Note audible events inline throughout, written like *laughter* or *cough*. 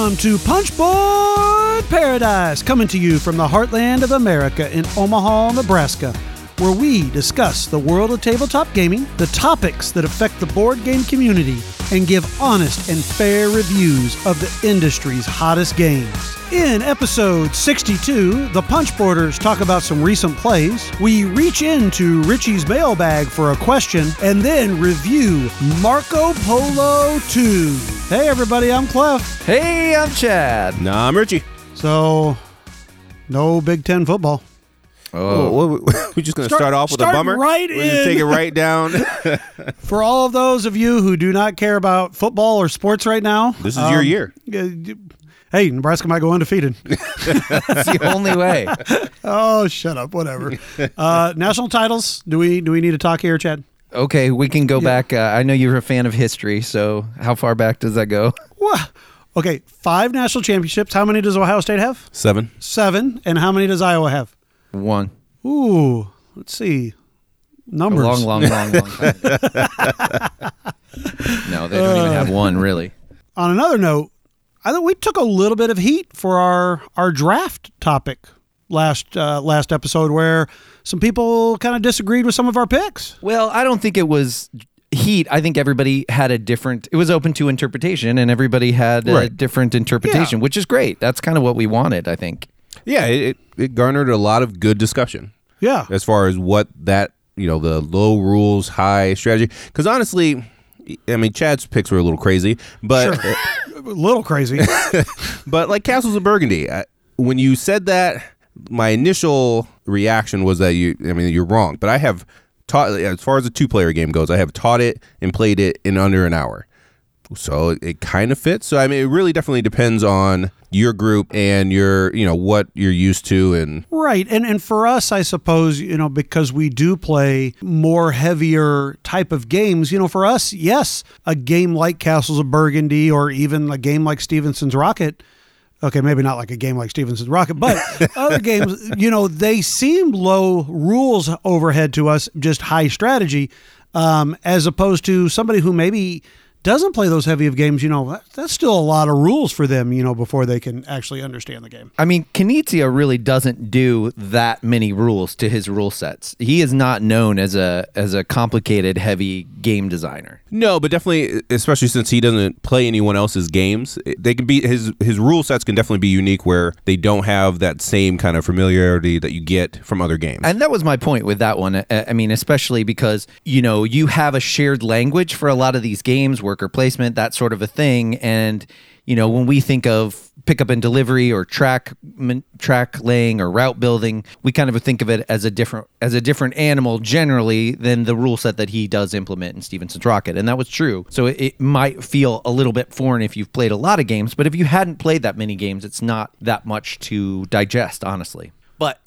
Welcome to Punchboard Paradise, coming to you from the heartland of America in Omaha, Nebraska, where we discuss the world of tabletop gaming, the topics that affect the board game community, and give honest and fair reviews of the industry's hottest games. In episode 62, the Punchboarders talk about some recent plays. We reach into Richie's mailbag for a question and then review Marco Polo 2. Hey, everybody, I'm Clef. Hey, I'm Chad. Nah, I'm Richie. So, no Big Ten football. Oh, what- *laughs* we're just gonna Start- start, off with start a bummer. right we're gonna in. take it right down. *laughs* *laughs* For all of those of you who do not care about football or sports right now, this is your um, year. uh, Hey, Nebraska might go undefeated. That's the only way. oh, shut up. Whatever. Uh, national titles. Do we do we need to talk here, Chad? Okay, we can go back. Uh, I know you're a fan of history, so how far back does that go? Wha- Okay, five national championships. How many does Ohio State have? Seven. Seven. And how many does Iowa have? One. Ooh, let's see. A Numbers. long, long, long, long *laughs* time. no, they don't even have one, really. On another note, I think we took a little bit of heat for our our draft topic last uh, last episode, where some people kind of disagreed with some of our picks. Well, I don't think it was heat. I think everybody had a different. It was open to interpretation, and everybody had a Right. different interpretation, Yeah. which is great. That's kind of what we wanted, I think. Yeah, it, it, garnered a lot of good discussion Yeah. as far as what that you know the low rules, high strategy. Because honestly, I mean, Chad's picks were a little crazy, but *laughs* A little crazy. *laughs* but like Castles of Burgundy, I, when you said that, my initial reaction was that you, I mean, you're wrong. But I have taught, as far as a two player game goes, I have taught it and played it in under an hour. So it, kind of fits. So I mean, it really definitely depends on your group and your, you know, what you're used to and Right. And and for us, I suppose, you know, because we do play more heavier type of games, you know, for us, yes, a game like Castles of Burgundy or even a game like Stephenson's Rocket. Okay, maybe not like a game like Stephenson's Rocket, but *laughs* other games, you know, they seem low rules overhead to us, just high strategy, um, as opposed to somebody who maybe doesn't play those heavy of games, you know, that, that's still a lot of rules for them, you know, before they can actually understand the game. I mean, Knizia really doesn't do that many rules to his rule sets. He is not known as a as a complicated, heavy game designer. No, but definitely, especially since he doesn't play anyone else's games, they can be his his rule sets can definitely be unique where they don't have that same kind of familiarity that you get from other games. And that was my point with that one. I I mean, especially because, you know, you have a shared language for a lot of these games, worker placement, that sort of a thing. And, you know, when we think of pickup and delivery or track track laying or route building, we kind of think of it as a different as a different animal generally than the rule set that he does implement in Stephenson's Rocket. And that was true. So it, it might feel a little bit foreign if you've played a lot of games, but if you hadn't played that many games, it's not that much to digest, honestly. But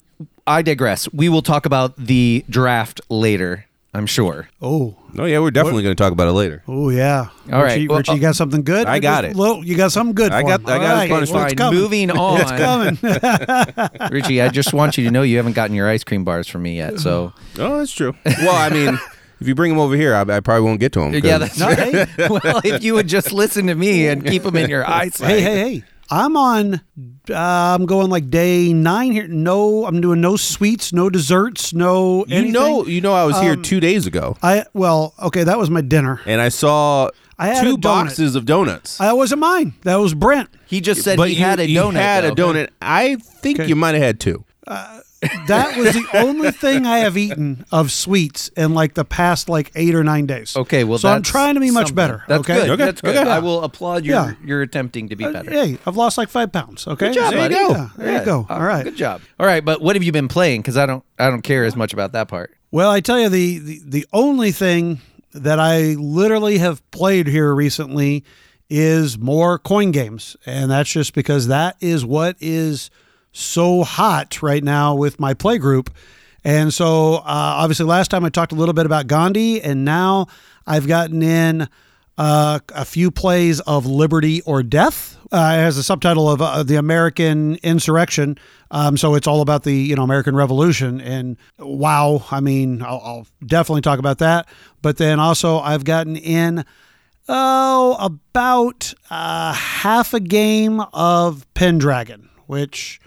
I digress. We will talk about the draft later, I'm sure. Oh, oh yeah, we're definitely going to talk about it later. Oh yeah. All right. Richie, Well, Richie, you got something good? I got it. Little, you got something good. I for got- him. I got right. punishment. Well, it's coming. Moving *laughs* on. It's coming. *laughs* *laughs* Richie, I just want you to know you haven't gotten your ice cream bars from me yet. So Oh, that's true. Well, I mean, if you bring him over here, I, I probably won't get to him. 'cause- yeah, that's right. well, if you would just listen to me and keep them in your eyesight. hey, hey, hey! I'm on. Uh, I'm going like day nine here. No, I'm doing no sweets, no desserts, no. you anything. know, you know, I was here Um, two days ago, I well, okay, that was my dinner. and I saw I had two boxes of donuts. That wasn't mine. That was Brent. He just said but he you, had a donut. you donut. had a though. donut. I think Okay. you might have had two. That was the only thing I have eaten of sweets in like the past like eight or nine days. Okay, well, so I'm trying to be much something. better. That's okay, good. Okay, That's good. okay. I will applaud your Yeah. your attempting to be Uh, better. Hey, I've lost like five pounds. Okay, Good job, there buddy. you go. Yeah, there Yeah. you go. Uh, All right. Good job. All right, but what have you been playing? Because I don't I don't care as much about that part. Well, I tell you, the, the the only thing that I literally have played here recently is more coin games, and that's just because that is what is so hot right now with my play group. And so, uh, obviously, last time I talked a little bit about Gandhi, and now I've gotten in uh, a few plays of Liberty or Death. Uh, it has a subtitle of uh, the American Insurrection. Um, so it's all about the you know American Revolution. And wow, I mean, I'll, I'll definitely talk about that. But then also, I've gotten in Oh, about uh, half a game of Pendragon, which,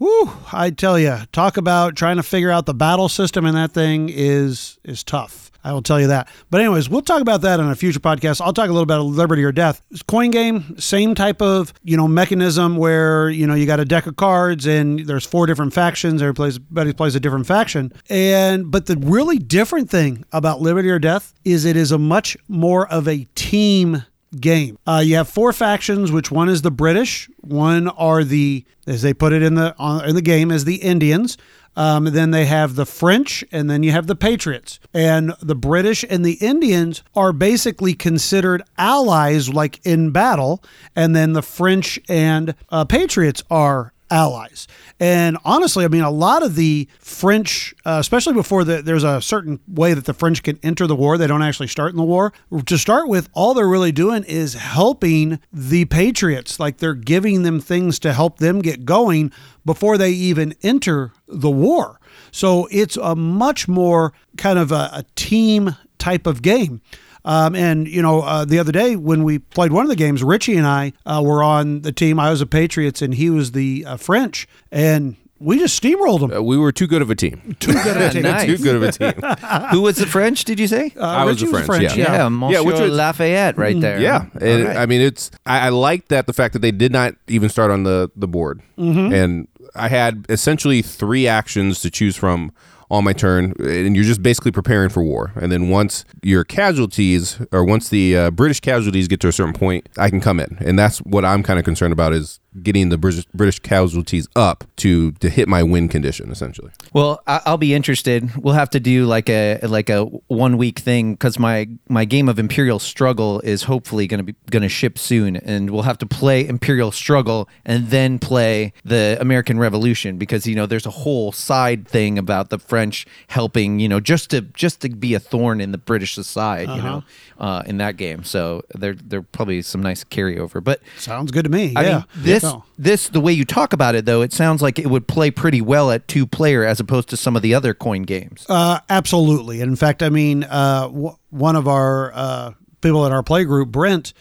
whoo, I tell you, talk about trying to figure out the battle system in that thing is is tough. I will tell you that. But anyways, we'll talk about that in a future podcast. I'll talk a little bit about Liberty or Death. Coin game, same type of you know mechanism where you know you got a deck of cards and there's four different factions. Everybody plays a different faction. And but the really different thing about Liberty or Death is it is a much more of a team game. Uh, you have four factions, which one is the British, one are the, as they put it in the on, in the game, as the Indians. Um, then they have the French, and then you have the Patriots. And the British and the Indians are basically considered allies, like in battle. And then the French and uh, Patriots are allies. And honestly, I mean, a lot of the French, uh, especially before the, there's a certain way that the French can enter the war, they don't actually start in the war. To start with, all they're really doing is helping the Patriots. Like they're giving them things to help them get going before they even enter the war. So it's a much more kind of a, a team type of game. Um, and you know, uh, the other day when we played one of the games, Richie and I uh, were on the team. I was a Patriots, and he was the uh, French, and we just steamrolled them. Uh, we were too good of a team. *laughs* Too good of a *laughs* team. Nice. too good of a team. *laughs* Who was the French? Did you say? Uh, I was the French, yeah. yeah, Monsieur which was- Lafayette, right there. Yeah, and All right. I mean it's. I, I like that the fact that they did not even start on the the board, and I had essentially three actions to choose from on my turn, and you're just basically preparing for war. And then once your casualties, or once the uh, British casualties get to a certain point, I can come in, and that's what I'm kind of concerned about is getting the British British casualties up to to hit my win condition essentially. Well, I- I'll be interested. We'll have to do like a like a one week thing because my my game of Imperial Struggle is hopefully going to be going to ship soon, and we'll have to play Imperial Struggle and then play the American Revolution because you know there's a whole side thing about the French helping you know just to just to be a thorn in the British side, you know, uh, in that game. So there there probably some nice carryover, but. Sounds good to me. I yeah. mean, this No. this the way you talk about it though, it sounds like it would play pretty well at two player as opposed to some of the other coin games. Uh, absolutely. In fact, I mean, uh, w- one of our uh, people in our play group, Brent,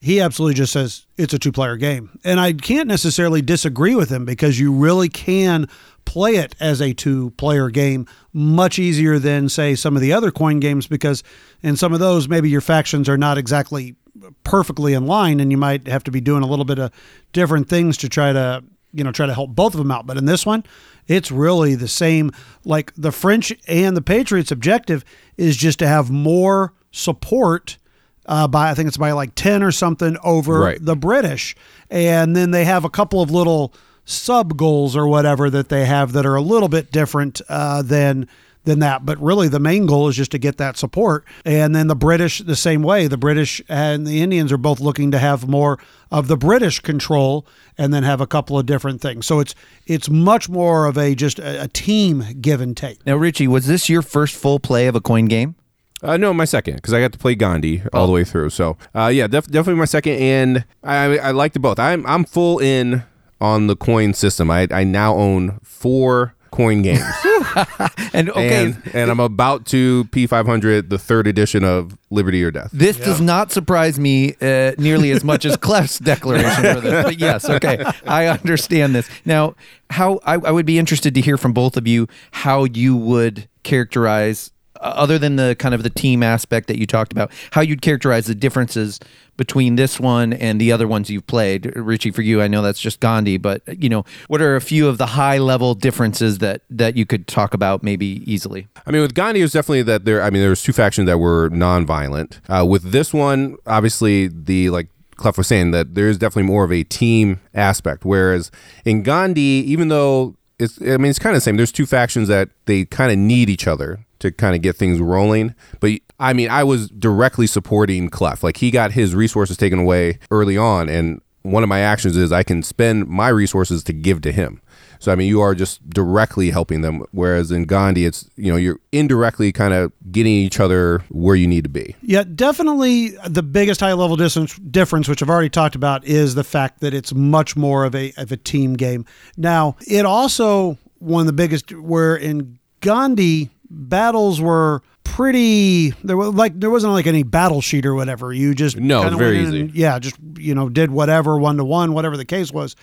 he absolutely just says it's a two player game. And I can't necessarily disagree with him because you really can play it as a two player game much easier than, say, some of the other coin games because in some of those, maybe your factions are not exactly perfectly in line and you might have to be doing a little bit of different things to try to you know try to help both of them out. But in this one it's really the same. Like the french and the patriots objective is just to have more support uh, by i think it's by like 10 or something over Right. the british. And then they have a couple of little sub goals or whatever that they have that are a little bit different uh, than than that. But really, the main goal is just to get that support. And then the British, the same way. The British and the Indians are both looking to have more of the British control, and then have a couple of different things. So it's it's much more of a just a, a team give and take. Now, Richie, was this your first full play of a coin game? Uh, no, my second because I got to play Gandhi all the way through. So uh, yeah, def- definitely my second, and I I liked it both. I'm I'm full in on the coin system. I I now own four coin games, *laughs* And okay, and and I'm about to P500, the third edition of Liberty or Death. this does not surprise me uh, nearly as much as *laughs* Clef's declaration for this. But yes, okay, I understand this. Now, how I, I would be interested to hear from both of you how you would characterize, other than the kind of the team aspect that you talked about, how you'd characterize the differences between this one and the other ones you've played. Richie, for you, I know that's just Gandhi, but you know, what are a few of the high level differences that that you could talk about maybe easily? I mean, with Gandhi, it was definitely that there. I mean, there was two factions that were non-violent. Uh, with this one, obviously, the like Clef was saying that there is definitely more of a team aspect. Whereas in Gandhi, even though it's, I mean, it's kind of the same. There's two factions that they kind of need each other to kind of get things rolling. But I mean, I was directly supporting Clef. Like he got his resources taken away early on, and one of my actions is I can spend my resources to give to him. So I mean, you are just directly helping them, whereas in Gandhi, it's you know you're indirectly kind of getting each other where you need to be. Yeah, definitely the biggest high level distance difference, which I've already talked about, is the fact that it's much more of a of a team game. Now, it also one of the biggest where in Gandhi battles were pretty there was like there wasn't like any battle sheet or whatever. You just No, very easy. and, yeah, just you know did whatever one to one, whatever the case was.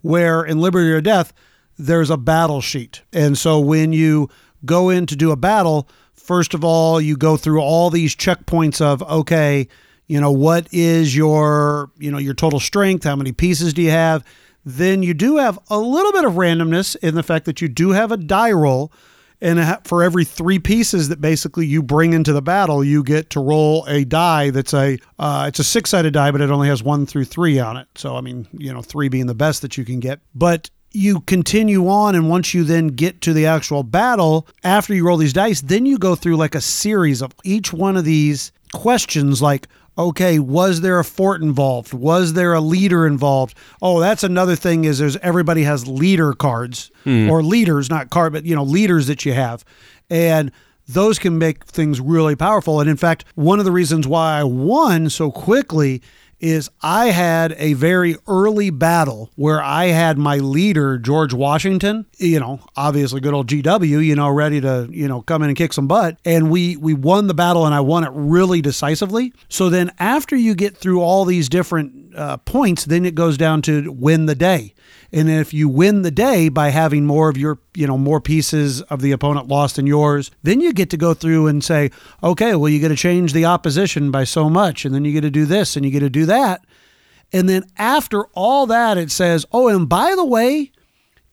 Where in Liberty or Death, there's a battle sheet, and so when you go in to do a battle, first of all you go through all these checkpoints of okay, you know what is your you know your total strength, how many pieces do you have. Then you do have a little bit of randomness in the fact that you do have a die roll and for every three pieces that basically you bring into the battle, you get to roll a die that's a uh, it's a six sided die, but it only has one through three on it. So I mean, you know, three being the best that you can get. But you continue on, and once you then get to the actual battle, after you roll these dice, then you go through like a series of each one of these questions, like okay was there a fort involved? Was there a leader involved? Oh that's another thing is there's everybody has leader cards hmm. or leaders not card but you know leaders that you have. And those can make things really powerful. And in fact one of the reasons why i won so quickly is I had a very early battle where I had my leader George Washington, you know, obviously good old GW, you know, ready to, you know, come in and kick some butt, and we we won the battle and I won it really decisively. So then after you get through all these different uh, points, then it goes down to win the day. And if you win the day by having more of your, you know, more pieces of the opponent lost than yours, then you get to go through and say, okay, well, you got to change the opposition by so much, and then you get to do this and you get to do that. And then after all that, it says, oh, and by the way,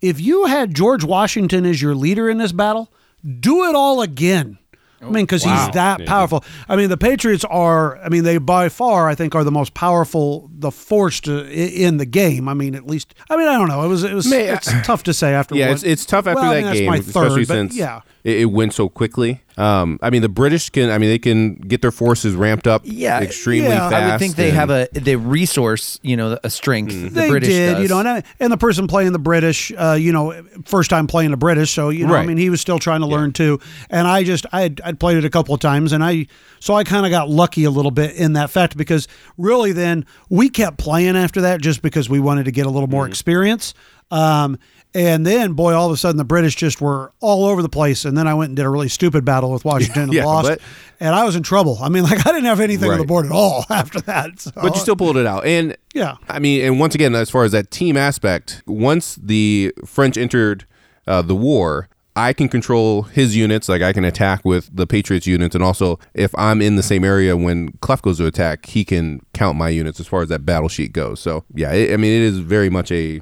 if you had George Washington as your leader in this battle, do it all again. I mean, because wow. he's that Yeah. powerful. I mean, the Patriots are. I mean, they by far, I think, are the most powerful, the force to, in the game. I mean, at least. I mean, I don't know. It was. It was. May- it's tough to say after. Yeah, one- it's, it's tough after Well, I that mean, that's game, my especially third, but since yeah. It, it went so quickly. Um, I mean, the British can. I mean, they can get their forces ramped up. Yeah, extremely yeah. I fast. I would think they and- have a the resource, you know, a strength. The they British did, does. you know, and, I- and the person playing the British, uh, you know, first time playing the British, so you know, I mean, he was still trying to learn too. And I just, I had, I'd played it a couple of times, and I, so I kind of got lucky a little bit in that fact because really, then we kept playing after that just because we wanted to get a little more experience. Um, and then, boy, all of a sudden the British just were all over the place. And then I went and did a really stupid battle with Washington *laughs* and Yeah, lost. but- and I was in trouble. I mean, like I didn't have anything on the board at all *laughs* after that. So, but you still pulled it out. And Yeah. I mean, and once again, as far as that team aspect, once the French entered uh, the war, I can control his units. Like I can attack with the Patriots units, and also if I'm in the same area when Clef goes to attack, he can count my units as far as that battle sheet goes. So yeah, it, I mean, it is very much a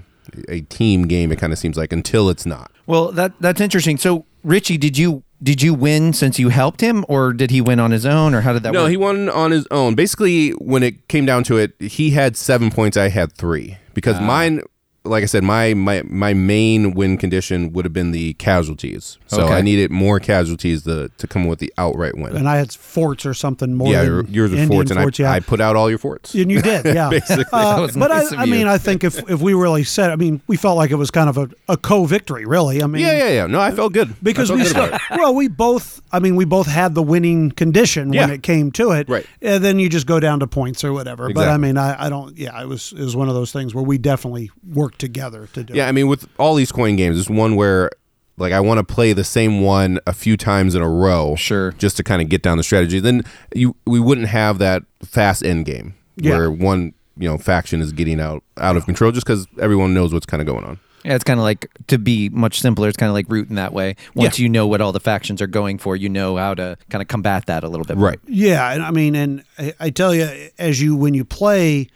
a team game. It kind of seems like until it's not. Well, that that's interesting. So, Richie, did you did you win since you helped him, or did he win on his own, or how did that No, work? he won on his own. Basically, when it came down to it, he had seven points. I had three because ah. mine, like I said, my my my main win condition would have been the casualties. So Okay. I needed more casualties to to come with the outright win. and I had forts or something more. yeah, than yours are forts, and forts, I, yeah. I put out all your forts. and you did, *laughs* yeah. Basically. Uh, That was but nice I, of I mean. I think if if we really said, I mean, we felt like it was kind of a, a co-victory, really. I mean, Yeah, yeah, yeah. No, I felt good because I we good still, well, we both, I mean, we both had the winning condition when it came to it, Right. And then you just go down to points or whatever. But I mean, I, I don't, yeah, it was it was one of those things where we definitely worked together to do. Yeah, it. I mean, with all these coin games, it's one where like I want to play the same one a few times in a row, Sure. just to kind of get down the strategy. Then you we wouldn't have that fast end game Yeah. where one you know faction is getting out out of control just because everyone knows what's kind of going on. Yeah, it's kind of like to be much simpler. It's kind of like root in that way. Once you know what all the factions are going for, you know how to kind of combat that a little bit. more. Right. Yeah, and I mean, and I, I tell you, as you when you play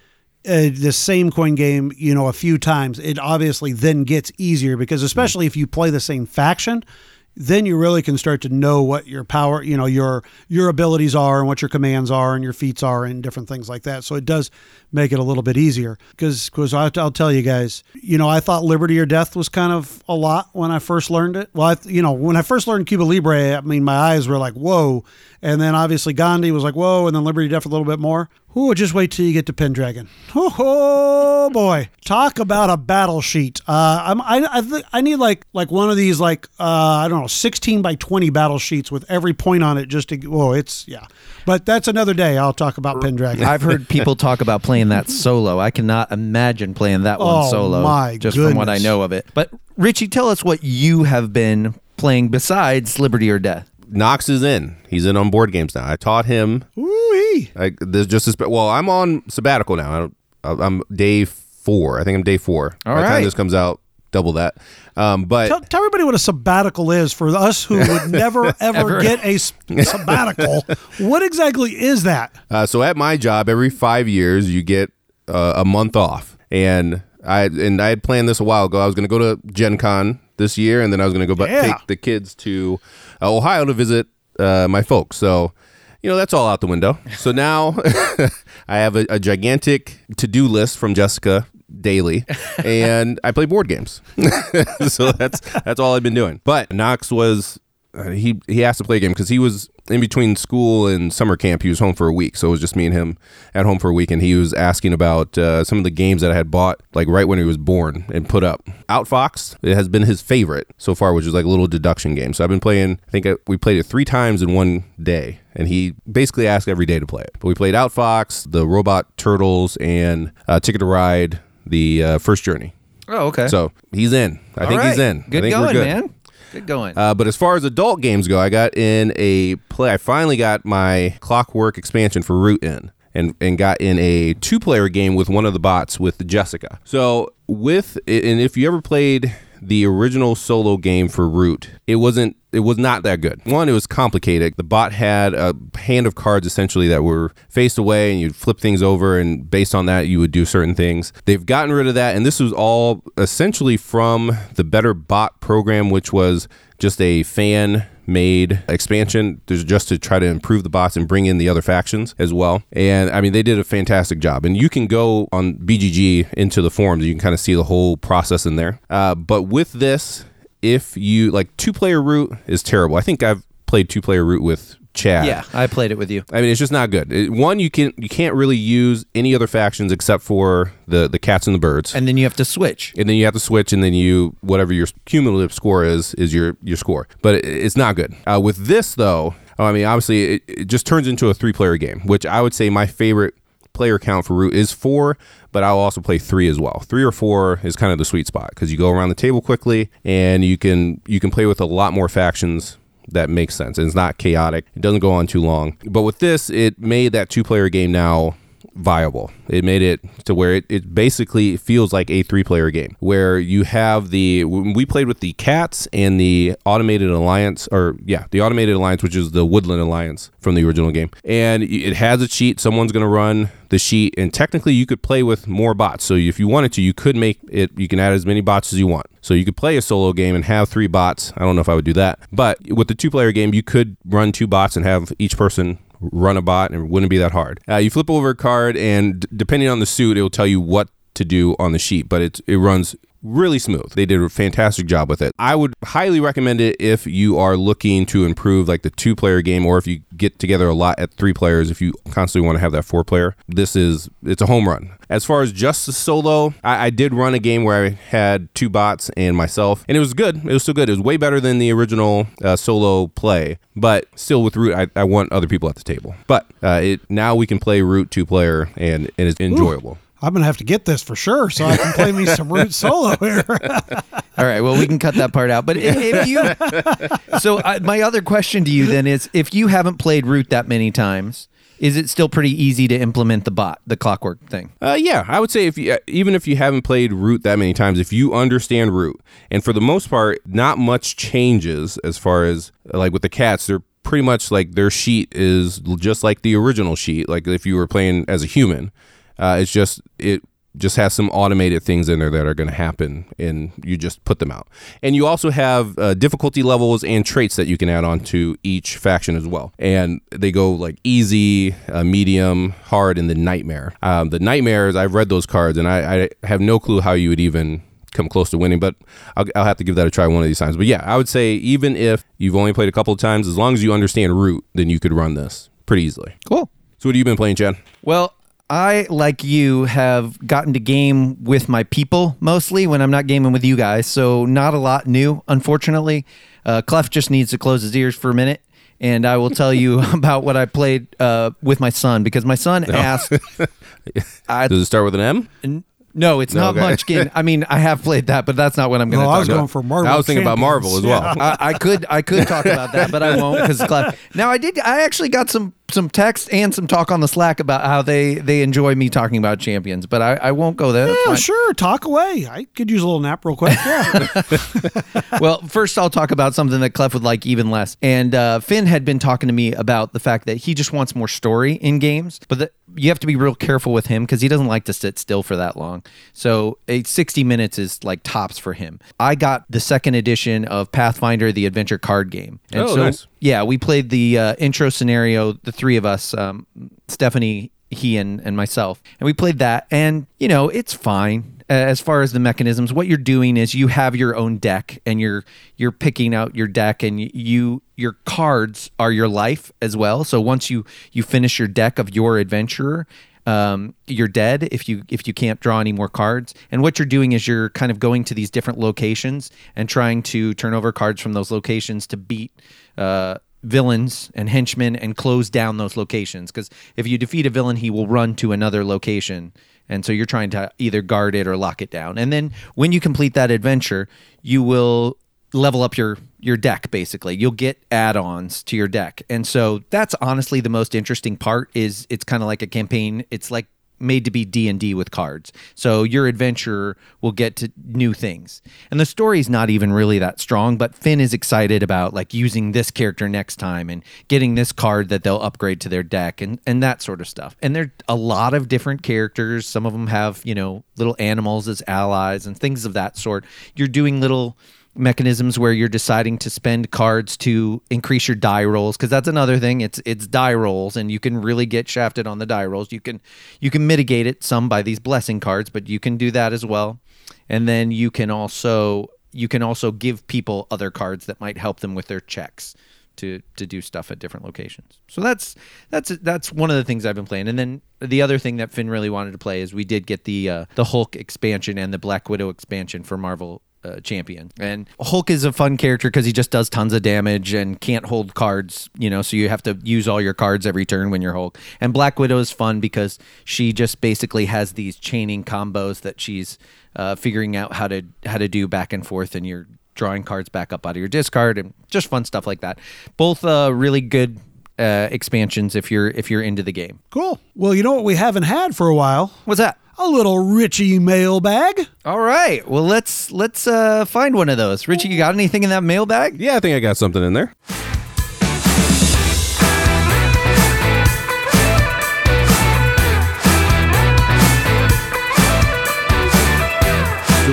uh, the same coin game, you know, a few times, it obviously then gets easier because especially if you play the same faction, then you really can start to know what your power, you know, your your abilities are and what your commands are and your feats are and different things like that. So it does make it a little bit easier because because I'll, tell you guys, you know, I thought Liberty or Death was kind of a lot when I first learned it. Well, I, you know, when I first learned Cuba Libre, I mean, my eyes were like, whoa. And then obviously Gandhi was like, whoa. And then Liberty or Death a little bit more. Ooh, just wait till you get to Pendragon. Oh, oh boy, talk about a battle sheet. Uh, I'm, I I, th- I need like like one of these like uh, I don't know, 16 by 20 battle sheets with every point on it just to. Whoa, it's yeah. But that's another day. I'll talk about Pendragon. I've heard *laughs* people talk about playing that solo. I cannot imagine playing that one Oh, solo. my just from what I know of it. But Richie, tell us what you have been playing besides Liberty or Death. Knox is in. He's in on board games now. I taught him. Ooh-wee. I, there's just a well, I'm on sabbatical now. I I'm day four. I think I'm day four. All By the time this comes out, double that. Um, but Tell, tell everybody what a sabbatical is for us who would *laughs* never ever get a sabbatical. *laughs* what exactly is that? Uh, so at my job, every five years you get uh, a month off, and I and I had planned this a while ago. I was going to go to Gen Con this year, and then I was going to go back Yeah. take the kids to uh, Ohio to visit uh, my folks. So. You know that's all out the window. So now *laughs* I have a, a gigantic to-do list from Jessica daily, *laughs* and I play board games. *laughs* so that's that's all I've been doing. But Knox was uh, he he asked to play a game because he was in between school and summer camp. He was home for a week, so it was just me and him at home for a week. And he was asking about uh, some of the games that I had bought, like right when he was born and put up. Outfoxed has been his favorite so far, which is like a little deduction game. So I've been playing. I think I, we played it three times in one day, and he basically asked every day to play it. But we played Outfox, the Robot Turtles, and uh, Ticket to Ride, the uh, First Journey. Oh, okay. So he's in. I All think he's right. in. I Good think we're going, good. man. Good going. Uh, but as far as adult games go, I got in a play. I finally got my Clockwork expansion for Root in, and and got in a two player game with one of the bots with Jessica. So with and if you ever played the original solo game for Root, it wasn't. It was not that good. One, it was complicated. The bot had a hand of cards essentially that were faced away, and you'd flip things over, and based on that, you would do certain things. They've gotten rid of that, and this was all essentially from the Better Bot program, which was just a fan made expansion just to try to improve the bots and bring in the other factions as well. And i mean they did a fantastic job. And you can go on bgg into the forums. You can kind of see the whole process in there. Uh, but with this if you like two player Root is terrible. I think i've played two player Root with chad yeah, I played it with you. I mean, it's just not good. It- one, you can you can't really use any other factions except for the the cats and the birds And then you have to switch. and then you have to switch, and then you whatever your cumulative score is is your your score. But it, it's not good. Uh, with this though, I mean, obviously, it, it just turns into a three player game, which I would say my favorite player count for Root is four, but I'll also play three as well. Three or four is kind of the sweet spot because you go around the table quickly, and you can you can play with a lot more factions that makes sense. And it's not chaotic. It doesn't go on too long. But with this, it made that two player game now viable. It made it to where it, it basically feels like a three player game where you have the we played with the cats and the automated alliance or yeah the automated alliance which is the woodland alliance from the original game. And it has a cheat. Someone's going to run the sheet and technically you could play with more bots. So if you wanted to you could make it you can add as many bots as you want. So you could play a solo game and have three bots. I don't know if i would do that. But with the two player game you could run two bots and have each person run a bot and it wouldn't be that hard. Uh, you flip over a card and d- depending on the suit, it will tell you what to do on the sheet, but it's, it runs really smooth. They did a fantastic job with it. I would highly recommend it if you are looking to improve like the two player game or if you get together a lot at three players if you constantly want to have that four player. This is it's a home run. As far as just the solo, I, I did run a game where I had two bots and myself, and it was good. It was still good. It was way better than the original uh, solo play, but still with Root, I, I want other people at the table. But uh, it now we can play Root two player, and it is enjoyable. I'm gonna have to get this for sure, so I can play me *laughs* some root solo here. All right. Well, we can cut that part out. But if, if you, *laughs* so I, my other question to you then is, if you haven't played Root that many times, is it still pretty easy to implement the bot, the clockwork thing? Uh, yeah, I would say if you even if you haven't played Root that many times, if you understand Root, and for the most part, not much changes as far as like with the cats, they're pretty much like their sheet is just like the original sheet. Like if you were playing as a human, uh, it's just it just has some automated things in there that are going to happen and you just put them out. And you also have uh, difficulty levels and traits that you can add on to each faction as well. And they go like easy uh, medium hard and the nightmare. Um, the nightmares i've read those cards and I, I have no clue how you would even come close to winning but I'll, I'll have to give that a try one of these times. But yeah i would say even if you've only played a couple of times as long as you understand root then you could run this pretty easily. Cool. so what have you been playing chad? Well, I, like you, have gotten to game with my people mostly when I'm not gaming with you guys. So, not a lot new, unfortunately. Uh, Clef just needs to close his ears for a minute. And I will tell you *laughs* about what I played uh, with my son because my son asked. *laughs* I, does it start with an m No, it's not Okay. Munchkin. I mean, I have played that, but that's not what I'm going to. No, to I talk was about. going for Marvel. I was thinking about Marvel as well. Yeah. I, I could I could talk about that, but I won't because Clef. now I did I actually got some some text and some talk on the Slack about how they they enjoy me talking about champions, but I, I won't go there. Yeah, sure. Talk away. I could use a little nap real quick. *laughs* Yeah. *laughs* well, first I'll talk about something that Clef would like even less. And uh, Finn had been talking to me about the fact that he just wants more story in games, but that you have to be real careful with him because he doesn't like to sit still for that long. So a 60 minutes is like tops for him. I got the second edition of Pathfinder, the adventure card game. And Oh, so, nice. Yeah, we played the uh, intro scenario, the three of us, um, Stephanie, he, and, and myself. And we played that. And, you know, it's fine as far as the mechanisms. What you're doing is you have your own deck and you're you're picking out your deck and you your cards are your life as well. So once you you finish your deck of your adventurer, um, you're dead if you if you can't draw any more cards. And what you're doing is you're kind of going to these different locations and trying to turn over cards from those locations to beat uh, villains and henchmen and close down those locations. Because if you defeat a villain, he will run to another location. And so you're trying to either guard it or lock it down. And then when you complete that adventure, you will level up your your deck basically you'll get add-ons to your deck and so that's honestly the most interesting part is it's kind of like a campaign it's like made to be D&D with cards. So your adventurer will get to new things. And the story's not even really that strong, but Finn is excited about like using this character next time and getting this card that they'll upgrade to their deck and and that sort of stuff. And there're a lot of different characters. Some of them have, you know, little animals as allies and things of that sort. You're doing little mechanisms where you're deciding to spend cards to increase your die rolls because that's another thing it's it's die rolls and you can really get shafted on the die rolls you can you can mitigate it some by these blessing cards but you can do that as well and then you can also you can also give people other cards that might help them with their checks to to do stuff at different locations. So that's that's that's one of the things I've been playing. And then the other thing that Finn really wanted to play is we did get the uh, the Hulk expansion and the Black Widow expansion for Marvel uh, Champion. And Hulk is a fun character because he just does tons of damage and can't hold cards, you know, so you have to use all your cards every turn when you're Hulk. And Black Widow is fun because she just basically has these chaining combos that she's uh, figuring out how to how to do back and forth, and you're drawing cards back up out of your discard and just fun stuff like that. Both uh, really good uh, expansions if you're if you're into the game. Cool. Well, you know what we haven't had for a while? What's that? A little Richie mailbag. All right. Well, let's let's uh, find one of those. Richie, you got anything in that mailbag? Yeah, I think I got something in there.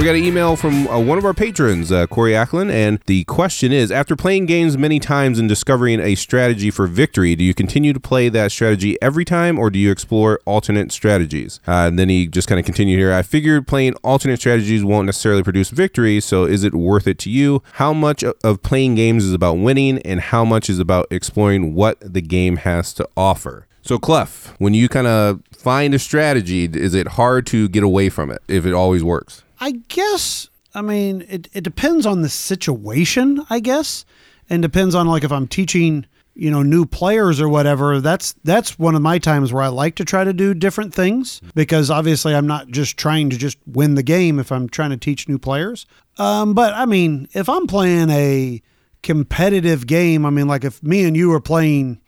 We got an email from uh, one of our patrons, uh, Corey Acklin, and the question is: After playing games many times and discovering a strategy for victory, do you continue to play that strategy every time, or do you explore alternate strategies? Uh, and then he just kind of continued here. I figured playing alternate strategies won't necessarily produce victory, so is it worth it to you? How much of playing games is about winning, and how much is about exploring what the game has to offer? So, Clef, when you kind of find a strategy, is it hard to get away from it if it always works? I guess, I mean, it, it depends on the situation, I guess, and depends on like if I'm teaching, you know, new players or whatever. That's that's one of my times where I like to try to do different things because obviously I'm not just trying to just win the game if I'm trying to teach new players. Um, but I mean, if I'm playing a competitive game, I mean, like if me and you are playing.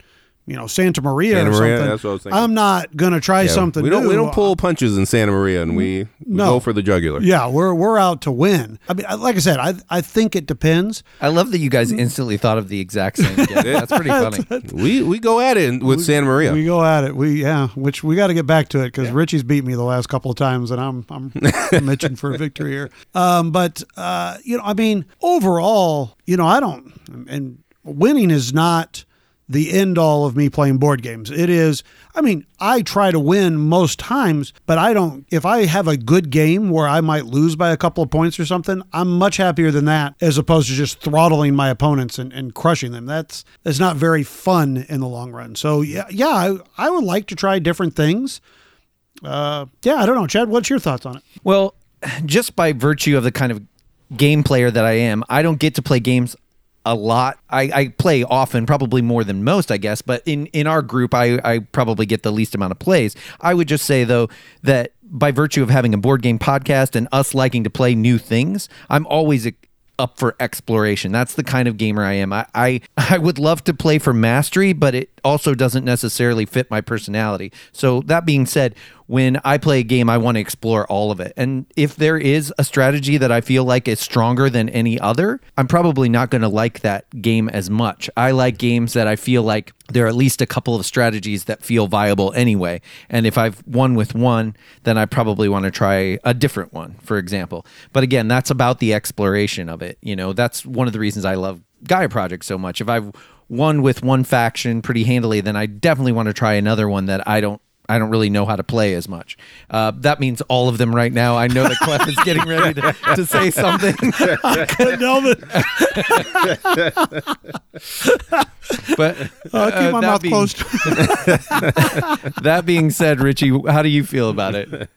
You know Santa Maria Santa or Maria, something. that's what I was thinking. I'm not gonna try Yeah, something we don't new. we don't pull punches in Santa Maria, and we, we No. go for the jugular. Yeah, we're we're out to win. I mean, like I said, I I think it depends. I love that you guys instantly thought of the exact same. Game. *laughs* That's pretty funny. *laughs* We we go at it with Santa Maria. We go at it. We yeah, which we got to get back to it because Richie's beat me the last couple of times, and I'm I'm, I'm *laughs* itching for a victory here. Um, but uh, you know, I mean, overall, you know, I don't, and winning is not the end all of me playing board games. It is. I mean, I try to win most times, but I don't. If I have a good game where I might lose by a couple of points or something, I'm much happier than that as opposed to just throttling my opponents and, and crushing them. That's that's not very fun in the long run. So yeah, yeah, I, I would like to try different things. Uh, yeah, I don't know, Chad. What's your thoughts on it? Well, just by virtue of the kind of game player that I am, I don't get to play games a lot. I, I play often, probably more than most, I guess. But in, in our group, I, I probably get the least amount of plays. I would just say though that by virtue of having a board game podcast and us liking to play new things, I'm always up for exploration. That's the kind of gamer I am. I, I, *laughs* I would love to play for mastery, but it also doesn't necessarily fit my personality. So that being said, when I play a game, I want to explore all of it. And if there is a strategy that I feel like is stronger than any other, I'm probably not going to like that game as much. I like games that I feel like there are at least a couple of strategies that feel viable anyway. And if I've won with one, then I probably want to try a different one, for example. But again, that's about the exploration of it. You know, that's one of the reasons I love Gaia Project so much. If I've won with one faction pretty handily, then I definitely want to try another one that I don't I don't really know how to play as much. Uh, that means all of them right now. I know that Clef is getting ready to, to say something. *laughs* I couldn't help it. *laughs* but I'll keep my uh, mouth being, closed. *laughs* that being said, Richie, how do you feel about it?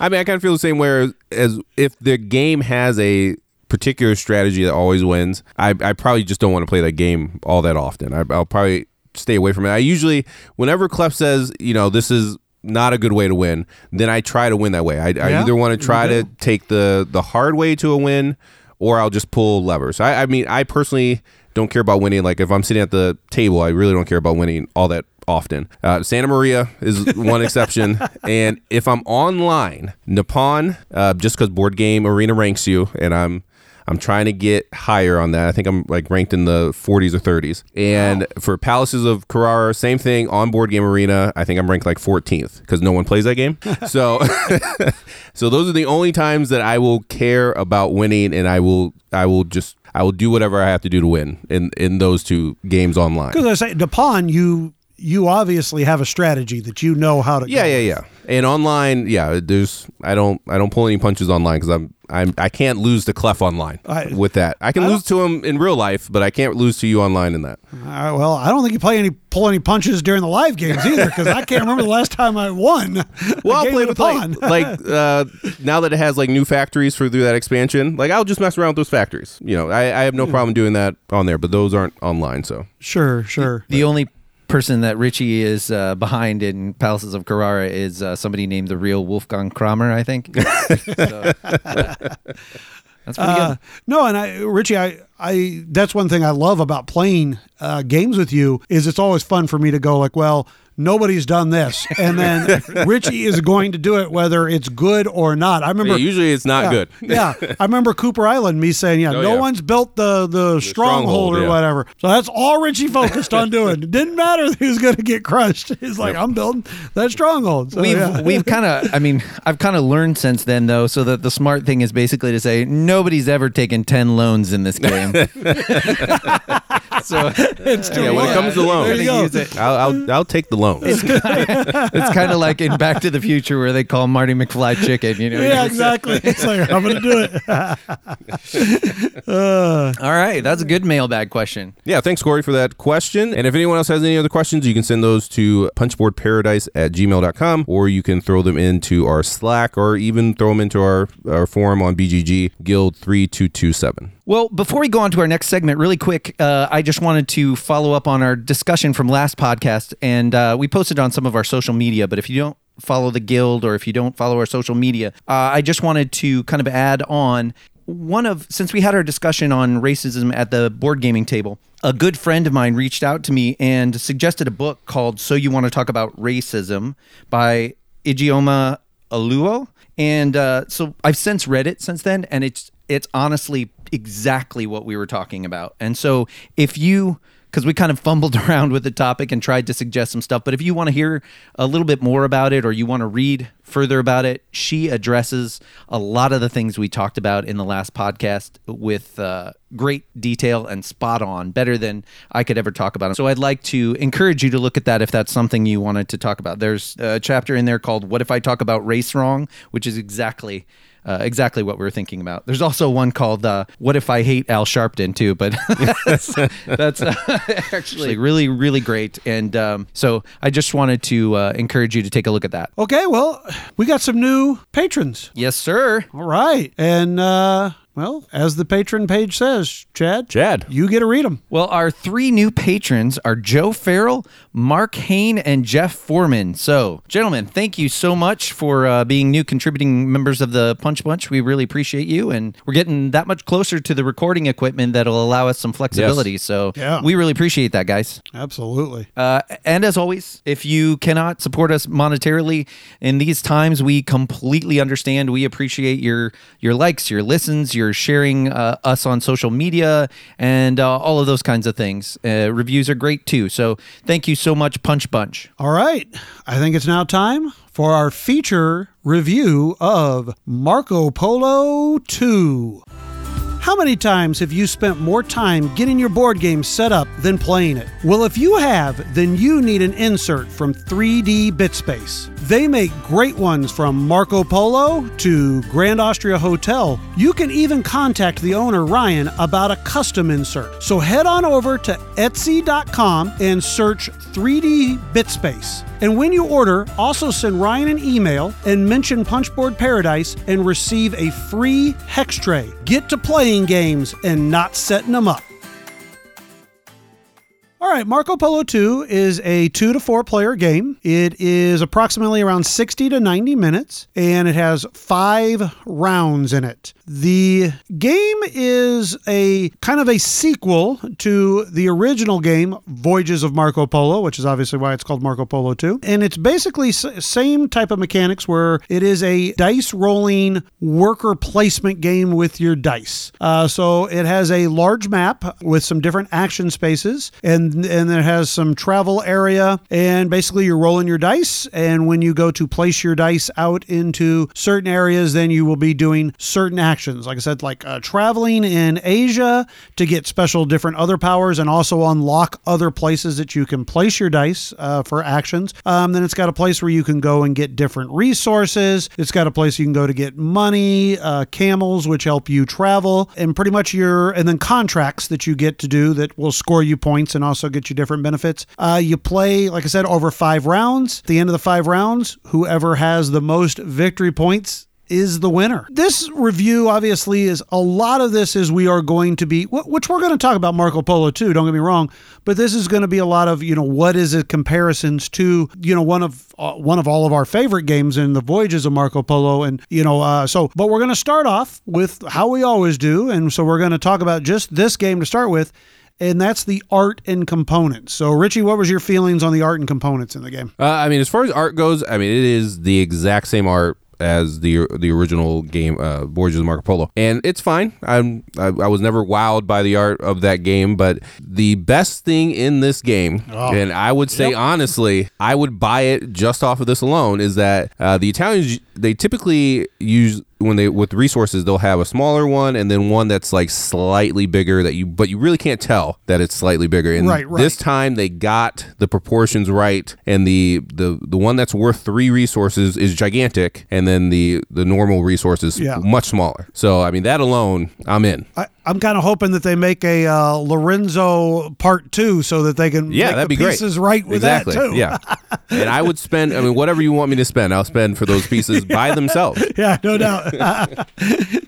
I mean, I kind of feel the same way as, as if the game has a particular strategy that always wins. I, I probably just don't want to play that game all that often. I, I'll probably stay away from it. I usually, whenever Clef says, you know, this is not a good way to win, then I try to win that way. I, I either want to try to take the the hard way to a win, or I'll just pull levers. I, I mean, I personally don't care about winning. Like if I'm sitting at the table, I really don't care about winning all that often. Uh, Santa Maria is one exception, *laughs* and if I'm online, Nippon, uh, just because Board Game Arena ranks you, and I'm I'm trying to get higher on that. I think I'm like ranked in the 40s or 30s. And for Palaces of Carrara, same thing on Board Game Arena. I think I'm ranked like 14th because no one plays that game. *laughs* so, *laughs* so those are the only times that I will care about winning, and I will I will just I will do whatever I have to do to win in in those two games online. Because I say, the pawn, you you obviously have a strategy that you know how to. Yeah, go yeah, with. yeah. And online, yeah, there's I don't I don't pull any punches online because I'm I'm I can't lose to Clef online I- with that. I can I lose to him in real life, but I can't lose to you online in that. Uh, well, I don't think you play any pull any punches during the live games either, because I can't remember the last time I won. *laughs* Well, I'll play with with like like *laughs* uh, now that it has like new factories for through that expansion. Like I'll just mess around with those factories. You know, I, I have no problem doing that on there, but those aren't online. So sure, sure. The only person that Richie is uh, behind in Palaces of Carrara is uh, somebody named the real Wolfgang Kramer, I think. *laughs* So, that's pretty Uh, good. no, and I, Richie, I, I, that's one thing I love about playing uh, games with you is it's always fun for me to go like, well, nobody's done this, and then *laughs* Richie is going to do it whether it's good or not. I remember Yeah, usually it's not yeah, good. *laughs* yeah, I remember Cooper Island. Me saying, "Yeah, Oh, no yeah. one's built the the, stronghold, stronghold, or yeah. whatever." So that's all Richie focused on doing. It *laughs* didn't matter who's going to get crushed. He's like, "I'm building that stronghold." So, We've yeah. we've kind of I mean I've kind of learned since then though so that the smart thing is basically to say nobody's ever taken 10 loans in this game. so it's still yeah, when it comes to loans, you go. use it. I'll, I'll I'll take the loans. *laughs* it's kind of like in Back to the Future where they call Marty McFly chicken, you know. Yeah, exactly. *laughs* It's like I'm going to do it. *laughs* All right, that's a good mailbag question. Yeah, thanks, Corey, for that question. And if anyone else has any other questions, you can send those to punchboardparadise at gmail.com or you can throw them into our Slack or even throw them into our, our forum on BGG, Guild 3227. Well, before we go on to our next segment, really quick, uh, I just wanted to follow up on our discussion from last podcast, and uh, we posted on some of our social media. But if you don't follow the guild or if you don't follow our social media, uh, I just wanted to kind of add on one of since we had our discussion on racism at the board gaming table. A good friend of mine reached out to me and suggested a book called "So You Want to Talk About Racism" by Ijeoma Oluo. And uh, so I've since read it since then, and it's it's honestly exactly what we were talking about. And so if you because we kind of fumbled *laughs* around with the topic and tried to suggest some stuff, but if you want to hear a little bit more about it or you want to read further about it, she addresses a lot of the things we talked about in the last podcast with uh, great detail and spot on, better than I could ever talk about. So I'd like to encourage you to look at that if that's something you wanted to talk about. There's a chapter in there called "What If I Talk About Race Wrong," which is exactly uh, exactly what we were thinking about. There's also one called uh, "What If I Hate Al Sharpton" too, but that's, *laughs* that's uh, *laughs* actually really really great. And um, so I just wanted to uh, encourage you to take a look at that. Okay, well, we got some new patrons. Yes, sir. All right. And uh well, as the patron page says, Chad, Chad. you get to read them. Well, our three new patrons are Joe Farrell, Mark Hain, and Jeff Foreman. So, gentlemen, thank you so much for uh, being new contributing members of the Punch Bunch. We really appreciate you, and we're getting that much closer to the recording equipment that'll allow us some flexibility. So, Yeah. we really appreciate that, guys. Absolutely. Uh, and as always, if you cannot support us monetarily in these times, we completely understand. We appreciate your your likes, your listens, your sharing uh, us on social media, and uh, all of those kinds of things. Uh, reviews are great too. So thank you so much, Punch Bunch. All right. I think it's now time for our feature review of Marco Polo 2. How many times have you spent more time getting your board game set up than playing it? Well, if you have, then you need an insert from 3D BitSpace. They make great ones from Marco Polo to Grand Austria Hotel. You can even contact the owner, Ryan, about a custom insert. So head on over to Etsy.com and search 3D BitSpace. And when you order, also send Ryan an email and mention Punchboard Paradise and receive a free hex tray. Get to playing games and not setting them up. All right, Marco Polo 2 is a two to four player game. It is approximately around 60 to 90 minutes, and it has five rounds in it. The game is a kind of a sequel to the original game, Voyages of Marco Polo, which is obviously why it's called Marco Polo 2. And it's basically s- same type of mechanics where it is a dice rolling worker placement game with your dice. Uh, so it has a large map with some different action spaces, and and it has some travel area. And basically, you're rolling your dice, and when you go to place your dice out into certain areas, then you will be doing certain actions. Like I said, like uh, traveling in Asia to get special different other powers, and also unlock other places that you can place your dice uh, for actions. Um, then it's got a place where you can go and get different resources. It's got a place you can go to get money, uh, camels, which help you travel, and pretty much your and then contracts that you get to do that will score you points and also get you different benefits. Uh, you play, like I said, over five rounds. At the end of the five rounds, whoever has the most victory points is the winner. This review obviously is a lot of this is we are going to be which we're going to talk about Marco Polo 2, don't get me wrong, but this is going to be a lot of, you know, what is it comparisons to, you know, one of uh, one of all of our favorite games in the Voyages of Marco Polo and, you know, uh, so but we're going to start off with how we always do and so we're going to talk about just this game to start with and that's the art and components. So Richie, what was your feelings on the art and components in the game? Uh, I mean, as far as art goes, I mean, it is the exact same art as the the original game, uh, Voyages of Marco Polo, and it's fine. I'm I, I was never wowed by the art of that game, but the best thing in this game, and I would say honestly, I would buy it just off of this alone, is that uh, the Italians they typically use when they with resources they'll have a smaller one and then one that's like slightly bigger that you but you really can't tell that it's slightly bigger and Right, right. this time they got the proportions right and the the the one that's worth three resources is gigantic and then the the normal resources Yeah. much smaller so i mean that alone i'm in I, I'm kind of hoping that they make a uh, Lorenzo part two so that they can yeah make that'd the be great pieces right with exactly that too. yeah *laughs* and i would spend i mean whatever you want me to spend i'll spend for those pieces by themselves *laughs* yeah, no doubt. *laughs*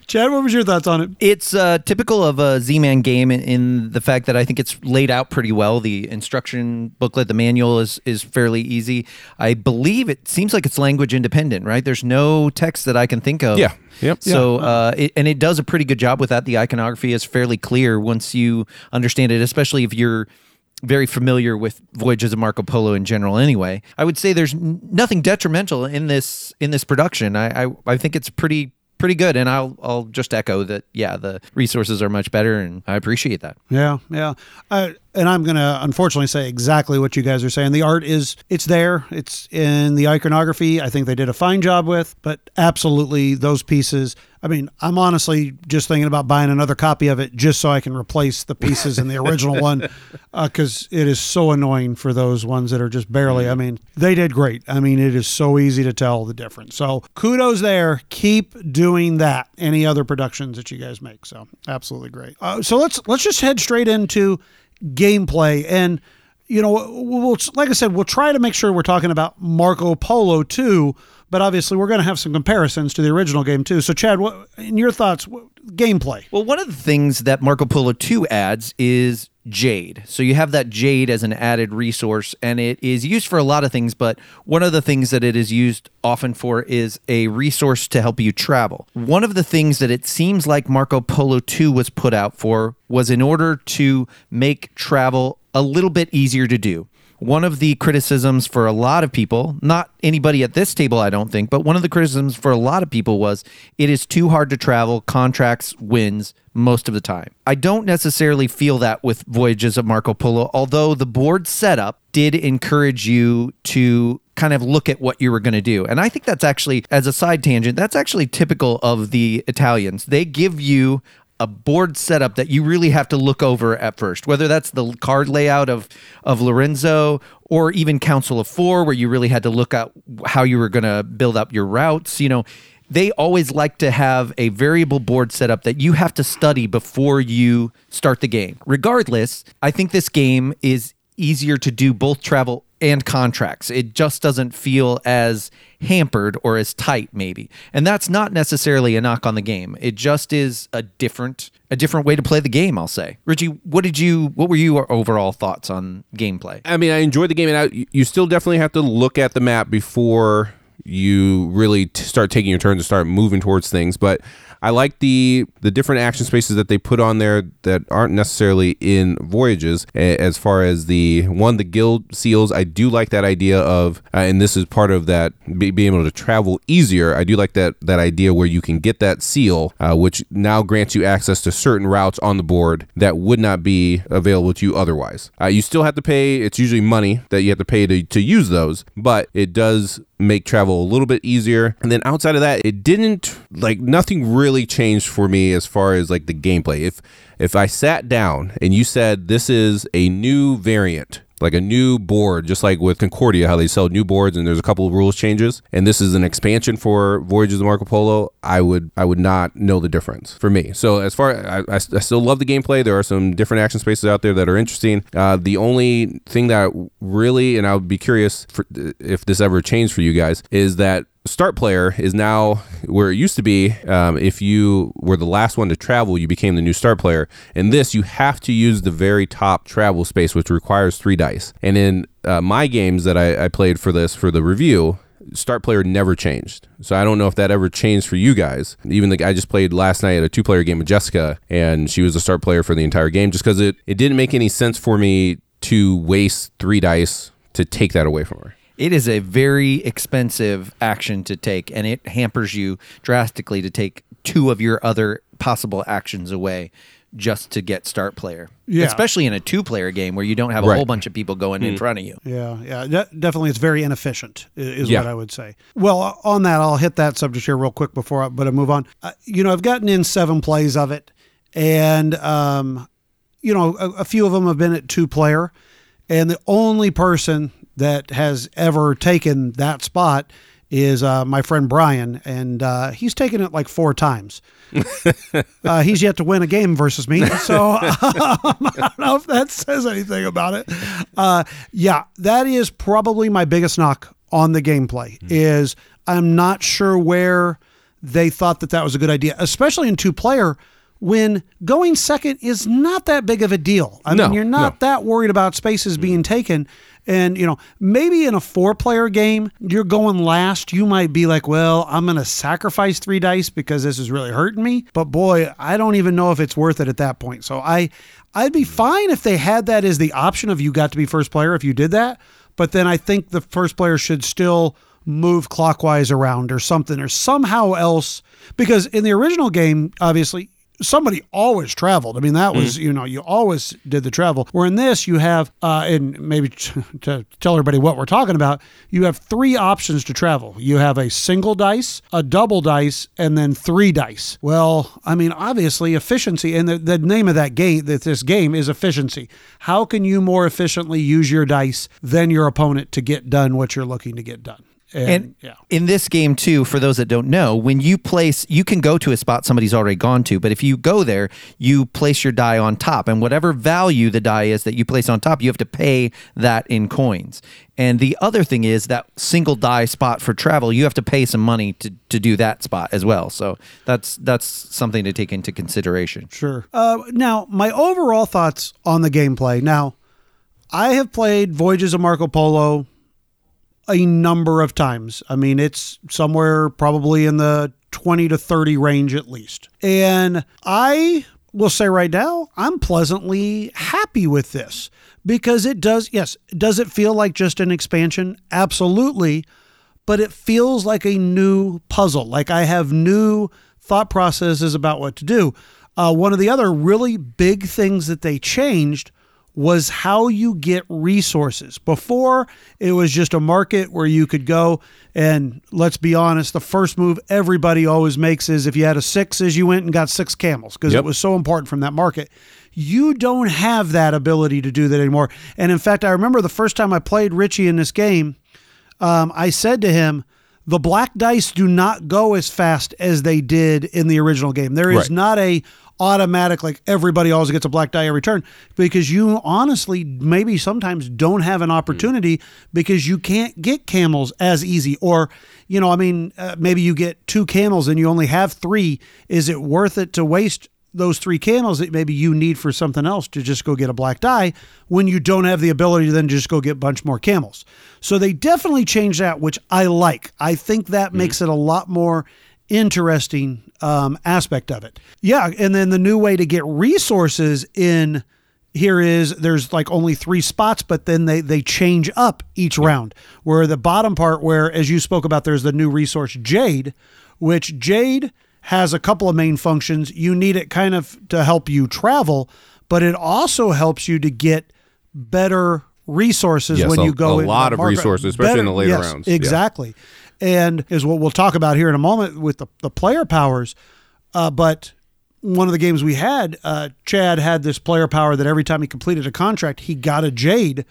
Chad, what was your thoughts on it? It's uh, typical of a Z-Man game in, in the fact that I think it's laid out pretty well. The instruction booklet, the manual is is fairly easy. I believe it seems like it's language independent, right? There's no text that I can think of. Yeah. Yep. So, uh, it, and it does a pretty good job with that. The iconography is fairly clear once you understand it, especially if you're very familiar with Voyages of Marco Polo in general. Anyway, I would say there's nothing detrimental in this in this production. I I, I think it's pretty pretty good, and I'll I'll just echo that. Yeah, the resources are much better, and I appreciate that. Yeah, yeah. Uh, and I'm to unfortunately say exactly what you guys are saying. The art is it's there. It's in the iconography. I think they did a fine job with, but absolutely those pieces. I mean, I'm honestly just thinking about buying another copy of it just so I can replace the pieces in the original one *laughs* because it is so annoying for those ones that are just barely. I mean, they did great. I mean, it is so easy to tell the difference. So kudos there. Keep doing that. Any other productions that you guys make. So absolutely great. Uh, so let's let's just head straight into gameplay and you know we'll like i said we'll try to make sure we're talking about marco polo 2 but obviously we're going to have some comparisons to the original game too. So, Chad, what, in your thoughts, what, gameplay? Well, one of the things that Marco Polo 2 adds is Jade. So you have that Jade as an added resource, and it is used for a lot of things, but one of the things that it is used often for is a resource to help you travel. One of the things that it seems like Marco Polo 2 was put out for was in order to make travel a little bit easier to do. One of the criticisms for a lot of people, not anybody at this table, I don't think, but one of the criticisms for a lot of people was it is too hard to travel. Contracts wins most of the time. I don't necessarily feel that with Voyages of Marco Polo, although the board setup did encourage you to kind of look at what you were going to do. And I think that's actually, as a side tangent, that's actually typical of the Italians. They give you a board setup that you really have to look over at first, whether that's the card layout of of Lorenzo or even Council of Four, where you really had to look at how you were going to build up your routes. You know, they always like to have a variable board setup that you have to study before you start the game. Regardless, I think this game is easier to do both travel and contracts. It just doesn't feel as hampered or as tight maybe. And that's not necessarily a knock on the game. It just is a different a different way to play the game, I'll say. Richie, what did you what were your overall thoughts on gameplay? I mean, I enjoyed the game, and I, you still definitely have to look at the map before you really t- start taking your turn to start moving towards things. But I like the the different action spaces that they put on there that aren't necessarily in Voyages. As far as the one, the guild seals, I do like that idea of, uh, and this is part of that be, being able to travel easier. I do like that that idea where you can get that seal, uh, which now grants you access to certain routes on the board that would not be available to you otherwise. Uh, you still have to pay. It's usually money that you have to pay to to use those, but it does make travel a little bit easier. And then outside of that, it didn't like nothing really changed for me as far as like the gameplay. If if I sat down and you said this is a new variant like a new board, just like with Concordia, how they sell new boards and there's a couple of rules changes, and this is an expansion for Voyages of Marco Polo, I would I would not know the difference for me. So as far I, I, I still love the gameplay. There are some different action spaces out there that are interesting. Uh, the only thing that really, and I would be curious for, if this ever changed for you guys, is that start player is now where it used to be. Um, if you were the last one to travel, you became the new start player. In this, you have to use the very top travel space, which requires three dice. And in uh, my games that I, I played for this for the review, start player never changed. So I don't know if that ever changed for you guys. Even like I just played last night at a two player game with Jessica, and she was a start player for the entire game just because it, it didn't make any sense for me to waste three dice to take that away from her. It is a very expensive action to take, and it hampers you drastically to take two of your other possible actions away just to get start player. Yeah. Especially in a two player game where you don't have a Right. whole bunch of people going in front of you. Yeah, yeah, de- definitely. It's very inefficient, is Yeah. what I would say. Well, on that, I'll hit that subject here real quick before, I, but I move on. Uh, you know, I've gotten in seven plays of it, and um, you know, a, a few of them have been at two player, and the only person that has ever taken that spot is uh, my friend Brian, and uh, he's taken it like four times. *laughs* uh, he's yet to win a game versus me, so *laughs* um, I don't know if that says anything about it. Uh, yeah, that is probably my biggest knock on the gameplay. Is I'm not sure where they thought that that was a good idea, especially in two player. When going second is not that big of a deal. I No, mean, you're not no. that worried about spaces being taken. And, you know, maybe in a four player game, you're going last. You might be like, well, I'm going to sacrifice three dice because this is really hurting me. But boy, I don't even know if it's worth it at that point. So I, I'd be fine if they had that as the option of you got to be first player if you did that. But then I think the first player should still move clockwise around or something or somehow else. Because in the original game, obviously, somebody always traveled. I mean, that was, you know, you always did the travel. Where in this, you have, uh, and maybe t- to tell everybody what we're talking about, you have three options to travel. You have a single dice, a double dice, and then three dice. Well, I mean, obviously, efficiency, and the, the name of that game, that this game is efficiency. How can you more efficiently use your dice than your opponent to get done what you're looking to get done? And, And yeah. in this game too, for those that don't know, when you place, you can go to a spot somebody's already gone to, but if you go there, you place your die on top, and whatever value the die is that you place on top, you have to pay that in coins. And the other thing is that single die spot for travel, you have to pay some money to, to do that spot as well. So that's that's something to take into consideration. Sure. Uh, now, my overall thoughts on the gameplay. Now, I have played Voyages of Marco Polo a number of times. I mean, it's somewhere probably in the 20 to 30 range at least. And I will say right now, I'm pleasantly happy with this because it does, yes, does it feel like just an expansion? Absolutely. But it feels like a new puzzle. Like I have new thought processes about what to do. Uh, one of the other really big things that they changed was how you get resources. Before, it was just a market where you could go and let's be honest, the first move everybody always makes is if you had a six, is you went and got six camels because Yep. it was so important from that market. You don't have that ability to do that anymore. And in fact, I remember the first time I played Richie in this game, um, I said to him, the black dice do not go as fast as they did in the original game. There is Right. not a automatic like everybody always gets a black die every turn because you honestly maybe sometimes don't have an opportunity because you can't get camels as easy or you know I mean uh, maybe you get two camels and you only have 3 is it worth it to waste those three camels that maybe you need for something else to just go get a black die when you don't have the ability to then just go get a bunch more camels. So they definitely changed that, which I like. I think that makes it a lot more interesting um, aspect of it. Yeah, and then the new way to get resources in here is there's like only three spots, but then they they change up each round. Where the bottom part, where as you spoke about, there's the new resource Jade, which Jade has a couple of main functions. You need it kind of to help you travel, but it also helps you to get better resources Yes, when a- you go a lot of resources, especially in the later yes, rounds. Yeah. And is what we'll talk about here in a moment with the, the player powers. Uh, but one of the games we had, uh, Chad had this player power that every time he completed a contract, he got a Jade,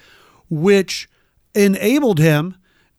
which enabled him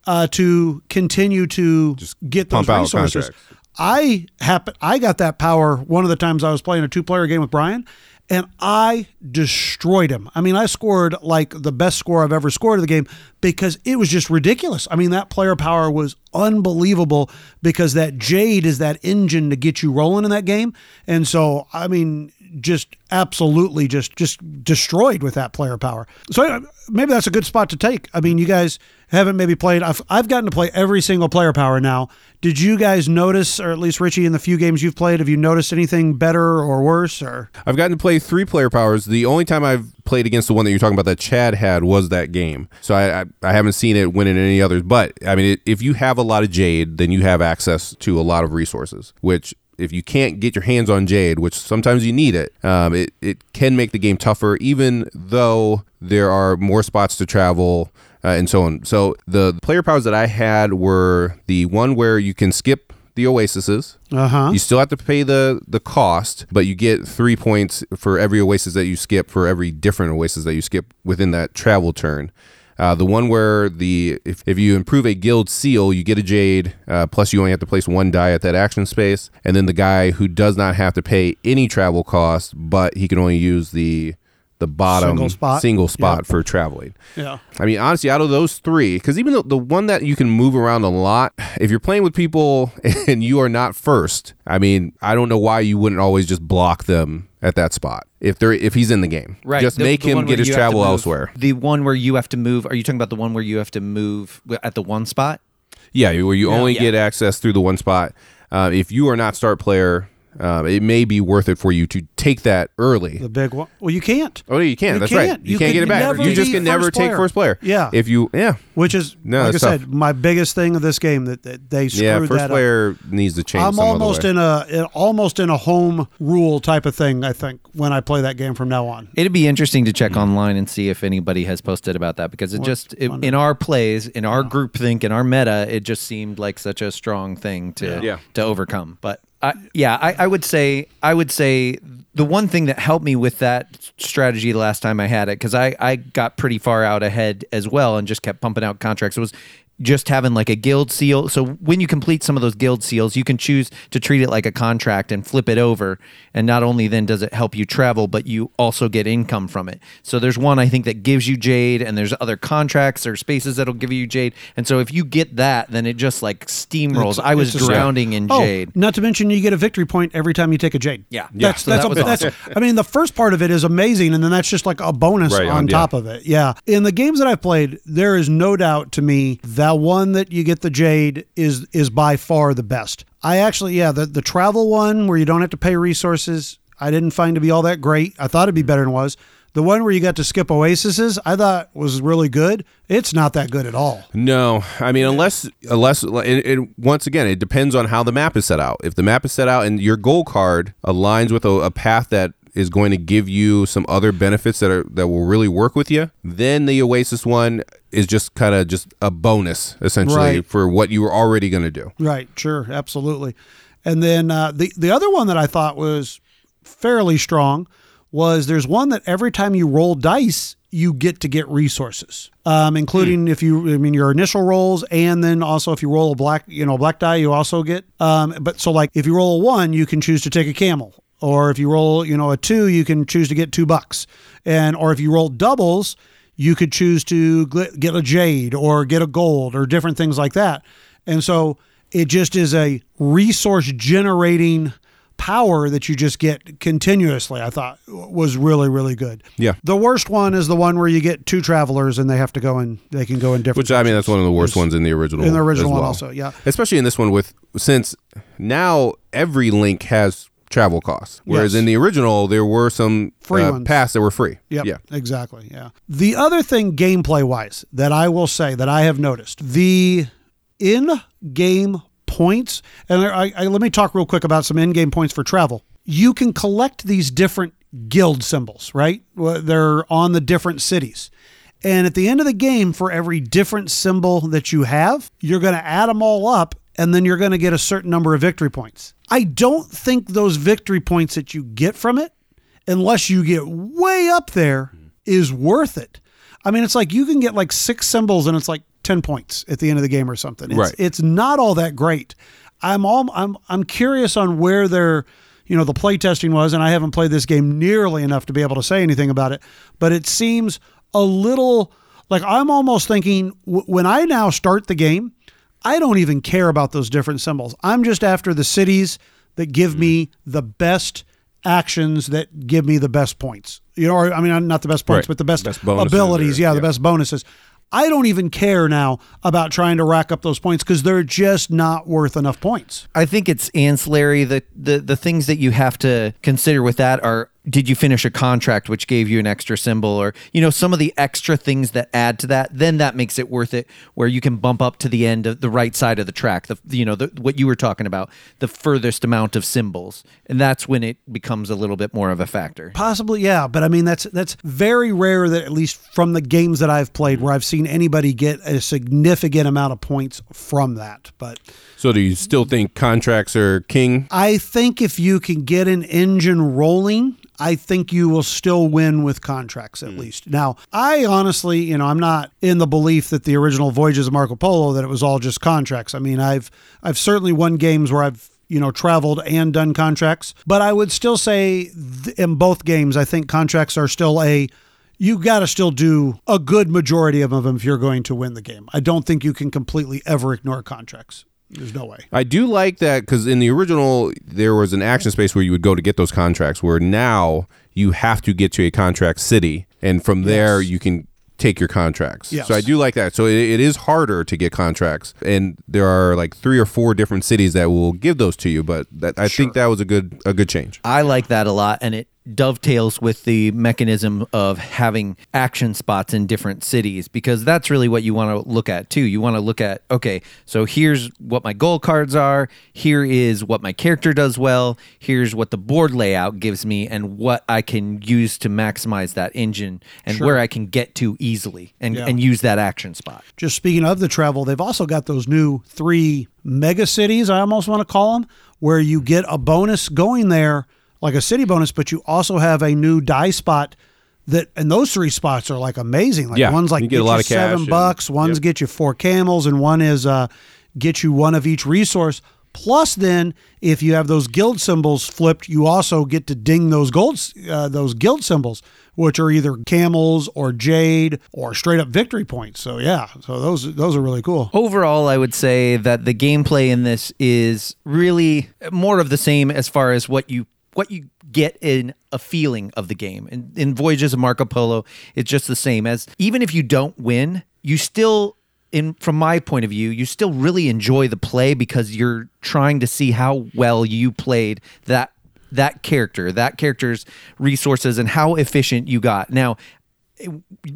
uh, to continue to get those resources. I happen I got that power one of the times I was playing a two player game with Brian and I destroyed him. I mean, I scored like the best score I've ever scored in the game because it was just ridiculous. I mean, that player power was unbelievable because that Jade is that engine to get you rolling in that game. And so, I mean, just absolutely just just destroyed with that player power. So maybe that's a good spot to take. I mean, you guys haven't maybe played. I've I've gotten to play every single player power now. Did you guys notice, or at least Richie, in the few games you've played, have you noticed anything better or worse? Or I've gotten to play three player powers. The only time I've played against the one that you're talking about that Chad had was that game. So I I, I haven't seen it win in any others. But I mean, it, if you have a lot of Jade, then you have access to a lot of resources. Which if you can't get your hands on Jade, which sometimes you need it, um, it it can make the game tougher. Even though there are more spots to travel. Uh, and so on. So the player powers that I had were the one where you can skip the oases. uh huh. You still have to pay the the cost, but you get three points for every oasis that you skip for every different oasis that you skip within that travel turn. Uh, the one where the if, if you improve a guild seal, you get a jade. Uh, plus, you only have to place one die at that action space. And then the guy who does not have to pay any travel cost, but he can only use the the bottom Single spot. single spot Yep. for traveling. Yeah. I mean, honestly, out of those three, because even though the one that you can move around a lot, if you're playing with people *laughs* and you are not first, I mean, I don't know why you wouldn't always just block them at that spot if they're if he's in the game. Right. Just the- make the him get his you have to travel elsewhere. The one where you have to move. Are you talking about the one where you have to move at the one spot? Yeah, where you only Yeah. get access through the one spot. Uh, if you are not start player, um, it may be worth it for you to take that early. The big one. Well, you can't. Oh, you can. You That's can't. right. You, You can't get it back. You just can never first take first player. Yeah. If you, yeah, Which is, No, like I that's said, tough. my biggest thing of this game that, that they screwed yeah, first that up. player needs to change. I'm some other almost way. in a in, almost in a home rule type of thing. I think when I play that game from now on. It'd be interesting to check online and see if anybody has posted about that because it just it, in our plays, in our group think, in our meta, it just seemed like such a strong thing to Yeah. to overcome. But Yeah, I, I would say I would say the one thing that helped me with that strategy the last time I had it because I I got pretty far out ahead as well and just kept pumping out contracts was just having like a guild seal. So when you complete some of those guild seals, you can choose to treat it like a contract and flip it over. And not only then does it help you travel, but you also get income from it. So there's one I think that gives you jade, and there's other contracts or spaces that'll give you jade. And so if you get that, then it just like steamrolls. It's- I was drowning in Oh, jade. not to mention you get a victory point every time you take a jade. Yeah. that's So that's, that a, was that's awesome. I mean the first part of it is amazing, and then that's just like a bonus Right on on, yeah. top of it. Yeah, in the games that I've played, there is no doubt to me that one that you get the jade is is by far the best. I actually, yeah, the the travel one where you don't have to pay resources, I didn't find to be all that great. I thought it'd be better than it was. The one where you got to skip oases, I thought was really good. It's not that good at all. No, I mean unless unless it, once again it depends on how the map is set out. If the map is set out and your goal card aligns with a, a path that is going to give you some other benefits that are that will really work with you, then the Oasis one is just kind of just a bonus essentially Right. for what you were already going to do. Right, sure, absolutely. And then uh, the the other one that I thought was fairly strong was there's one that every time you roll dice, you get to get resources, um, including if you I mean your initial rolls, and then also if you roll a black you know black die, you also get. Um, but so like if you roll a one, you can choose to take a camel. Or if you roll, you know, a two, you can choose to get two bucks. And or if you roll doubles, you could choose to get a jade or get a gold or different things like that. And so it just is a resource generating power that you just get continuously. I thought was really really good. Yeah. The worst one is the one where you get two travelers and they have to go and They can go in different. Which I mean that's one of the worst ones in the original. in the original as one well. also. Yeah. especially in this one with since now every link has travel costs whereas Yes. in the original there were some Free uh, paths that were free Yep, yeah exactly. Yeah. The other thing, gameplay wise, that I will say that I have noticed the in game points, and I, I, let me talk real quick about some in game points for travel. You can collect these different guild symbols, right? They're on the different cities. And at the end of the game, for every different symbol that you have, you're going to add them all up and then you're going to get a certain number of victory points. I don't think those victory points that you get from it unless you get way up there, is worth it. I mean, it's like you can get like six symbols and it's like 10 points at the end of the game or something. It's, Right. it's not all that great. I'm all I'm I'm curious on where their you know the play testing was, and I haven't played this game nearly enough to be able to say anything about it. But it seems a little like I'm almost thinking w- when I now start the game, I don't even care about those different symbols. I'm just after the cities that give me mm-hmm. the best actions that give me the best points. You know, or I mean, not the best points, Right. but the best, Best abilities. or- yeah, the best bonuses. I don't even care now about trying to rack up those points because they're just not worth enough points. I think it's ancillary. The, the the things that you have to consider with that are did you finish a contract which gave you an extra symbol or you know some of the extra things that add to that then that makes it worth it where you can bump up to the end of the right side of the track the you know the, what you were talking about the furthest amount of symbols. And that's when it becomes a little bit more of a factor. Possibly, yeah, but I mean that's that's very rare that at least from the games that I've played where I've seen anybody get a significant amount of points from that. But so do you still think contracts are king? I think if you can get an engine rolling, I think you will still win with contracts at hmm. least. Now, I honestly, you know, I'm not in the belief that the original Voyages of Marco Polo that it was all just contracts. I mean, I've I've certainly won games where I've you know traveled and done contracts, but I would still say th- in both games, I think contracts are still a you got to still do a good majority of them if you're going to win the game. I don't think you can completely ever ignore contracts. There's no way. I do like that because in the original there was an action space where you would go to get those contracts. Where now you have to get to a contract city, and from there you can take your contracts. Yes. So I do like that. So it, it is harder to get contracts, and there are like three or four different cities that will give those to you. But that, I think that was a good a good change. I like that a lot, and it dovetails with the mechanism of having action spots in different cities because that's really what you want to look at too. You want to look at okay, so here's what my goal cards are, here is what my character does well, here's what the board layout gives me, and what I can use to maximize that engine and where I can get to easily and, Yeah. and use that action spot. just speaking of the travel, they've also got those new three mega cities, I almost want to call them, where you get a bonus going there, like a city bonus, but you also have a new die spot that and those three spots are like amazing. Like Yeah, one's like you get a lot of cash seven and- bucks, one's yep. get you four camels, and one is uh, get you one of each resource. Plus, then if you have those guild symbols flipped, you also get to ding those gold uh, those guild symbols, which are either camels or jade or straight up victory points. So yeah, so those those are really cool. Overall, I would say that the gameplay in this is really more of the same as far as what you what you get in a feeling of the game. In, in Voyages of Marco Polo, it's just the same as even if you don't win, you still in from my point of view, you still really enjoy the play because you're trying to see how well you played that that character, that character's resources and how efficient you got. Now,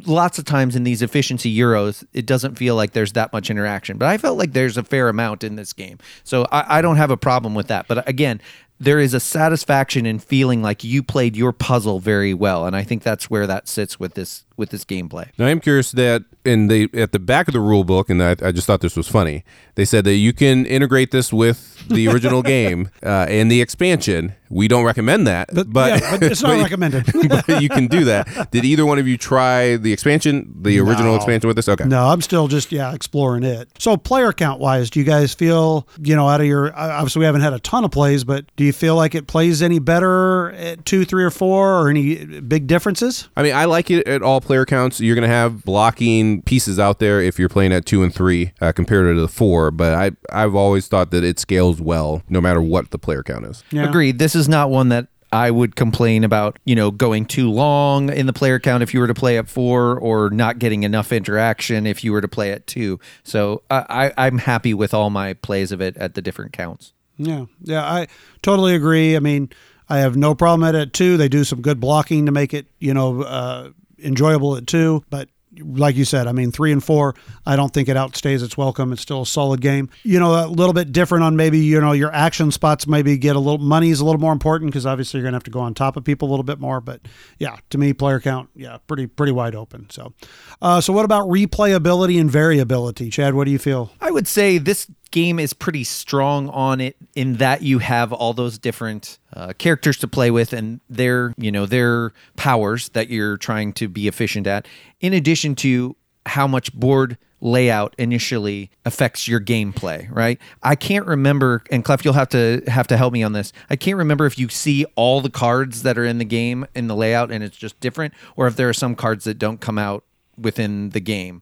lots of times in these efficiency euros it doesn't feel like there's that much interaction but i felt like there's a fair amount in this game so i, I don't have a problem with that but again there is a satisfaction in feeling like you played your puzzle very well and i think that's where that sits with this with this gameplay Now I'm curious that in the at the back of the rule book, and I, I just thought this was funny. They said that you can integrate this with the *laughs* original game uh, and the expansion. We don't recommend that, But, but, yeah, but it's *laughs* not recommended. *laughs* but you can do that. Did either one of you try the expansion, the original No. expansion with this? Okay. No, I'm still just yeah exploring it. So player count wise, do you guys feel you know out of your obviously we haven't had a ton of plays, but do you feel like it plays any better at two, three, or four, or any big differences? I mean, I like it at all player counts. You're going to have blocking pieces out there if you're playing at two and three uh, compared to the four. But I I've always thought that it scales well no matter what the player count is. Yeah. agreed this is not one that I would complain about, you know, going too long in the player count if you were to play at four, or not getting enough interaction if you were to play at two. So I, I, I'm happy with all my plays of it at the different counts. Yeah, yeah, I totally agree. I mean, I have no problem at it too. They do some good blocking to make it, you know, uh, enjoyable at two. But like you said, I mean, three and four, I don't think it outstays its welcome. It's still a solid game. You know, a little bit different on maybe you know your action spots. Maybe get a little money is a little more important because obviously you're gonna have to go on top of people a little bit more. But yeah, to me, player count, yeah, pretty pretty wide open. So, uh, so what about replayability and variability, Chad? What do you feel? I would say this game is pretty strong on it in that you have all those different uh, characters to play with and their you know their powers that you're trying to be efficient at in addition to how much board layout initially affects your gameplay right? I can't remember and clef you'll have to have to help me on this. I can't remember if you see all the cards that are in the game in the layout and it's just different or if there are some cards that don't come out within the game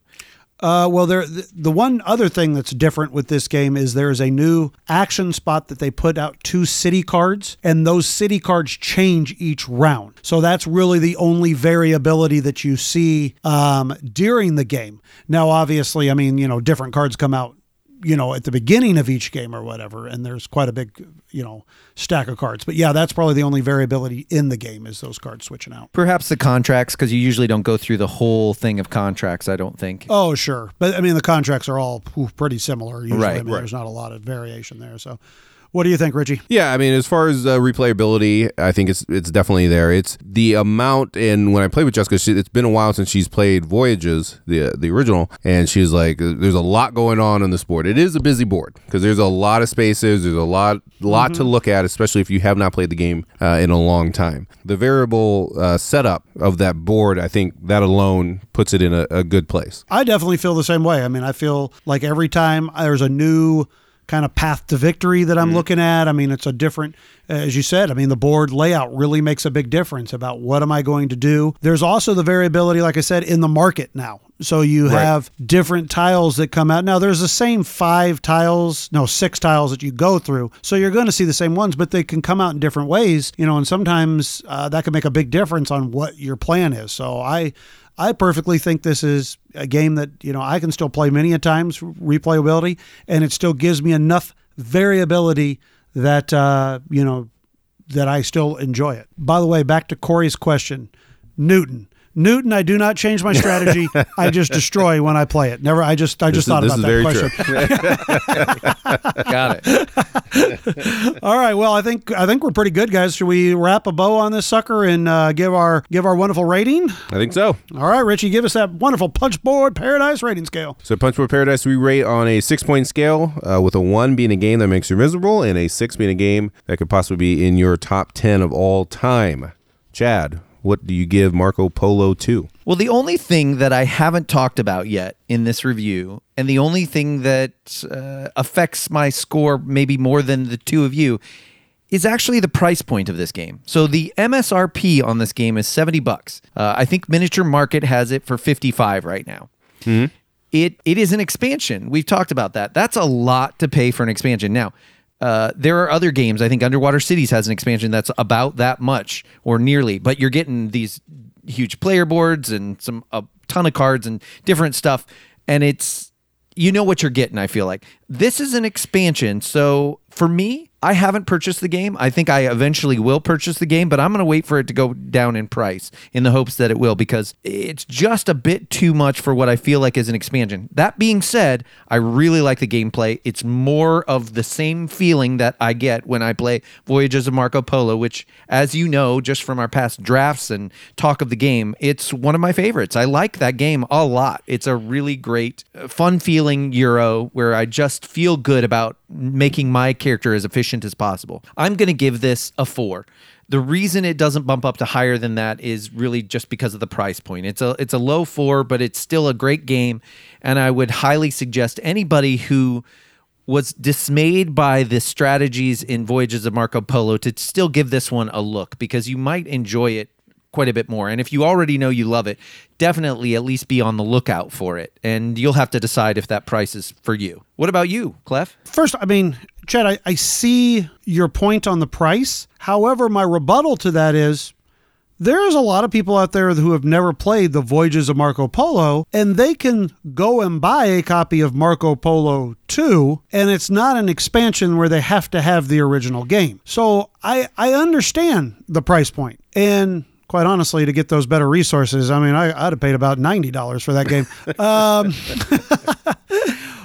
Uh, well, there the, the one other thing that's different with this game is there is a new action spot that they put out two city cards, and those city cards change each round. So that's really the only variability that you see um, during the game. Now, obviously, I mean, you know, different cards come out you know at the beginning of each game or whatever and there's quite a big you know stack of cards but yeah that's probably the only variability in the game is those cards switching out Perhaps the contracts, because you usually don't go through the whole thing of contracts. I don't think. Oh, sure. But I mean, the contracts are all pretty similar. Usually. Right, I mean, right. There's not a lot of variation there. So, what do you think, Richie? Yeah, I mean, as far as uh, replayability, I think it's it's definitely there. It's the amount, and when I played with Jessica, she, it's been a while since she's played Voyages, the the original, and she's like, "There's a lot going on on this board. It is a busy board because there's a lot of spaces. There's a lot lot to look at, especially if you have not played the game uh, in a long time. The variable uh, setup of that board, I think that alone puts it in a, a good place. I definitely feel the same way. I mean, I feel like every time there's a new kind of path to victory that I'm looking at, I mean, it's a different, as you said, I mean, the board layout really makes a big difference about what am I going to do. There's also the variability, like I said, in the market now. So you Right. have different tiles that come out. Now, there's the same five tiles, no, six tiles that you go through. So you're going to see the same ones, but they can come out in different ways, you know, and sometimes uh, that can make a big difference on what your plan is. So I, I perfectly think this is a game that you know I can still play many a times replayability, and it still gives me enough variability that uh, you know that I still enjoy it. By the way, back to Corey's question, Newton. Newton, I do not change my strategy. *laughs* I just destroy when I play it. Never. I just I just is- thought this about is that very question. *laughs* Got it. *laughs* All right. Well, I think I think we're pretty good, guys. Should we wrap a bow on this sucker and uh, give our give our wonderful rating? I think so. All right, Richie, give us that wonderful punchboard paradise rating scale. So Punchboard Paradise we rate on a six point scale, uh, with a one being a game that makes you miserable, and a six being a game that could possibly be in your top ten of all time. Chad, what do you give Marco Polo 2? Well, the only thing that I haven't talked about yet in this review, and the only thing that uh, affects my score maybe more than the two of you, is actually the price point of this game. So the MSRP on this game is 70 bucks. Uh, I think Miniature Market has it for 55 right now. It it is an expansion. We've talked about that. That's a lot to pay for an expansion. Now, uh, there are other games. I think Underwater Cities has an expansion that's about that much or nearly, but you're getting these huge player boards and some a ton of cards and different stuff, and it's you know what you're getting. I feel like this is an expansion. So for me, I haven't purchased the game. I think I eventually will purchase the game, but I'm going to wait for it to go down in price in the hopes that it will because it's just a bit too much for what I feel like is an expansion. That being said, I really like the gameplay. It's more of the same feeling that I get when I play Voyages of Marco Polo, which, as you know, just from our past drafts and talk of the game, it's one of my favorites. I like that game a lot. It's a really great, uh, fun feeling Euro where I just feel good about making my character as efficient as possible. I'm going to give this a four. The reason it doesn't bump up to higher than that is really just because of the price point. It's a it's a low four, but it's still a great game, and I would highly suggest anybody who was dismayed by the strategies in Voyages of Marco Polo to still give this one a look because you might enjoy it quite a bit more. And if you already know you love it, definitely at least be on the lookout for it. And you'll have to decide if that price is for you. What about you, Clef? First, I mean, Chad, I, I see your point on the price. However, my rebuttal to that is there's a lot of people out there who have never played the Voyages of Marco Polo, and they can go and buy a copy of Marco Polo 2, and it's not an expansion where they have to have the original game. So I, I understand the price point. And quite honestly, to get those better resources, I mean, I, I'd have paid about $90 for that game. *laughs* um,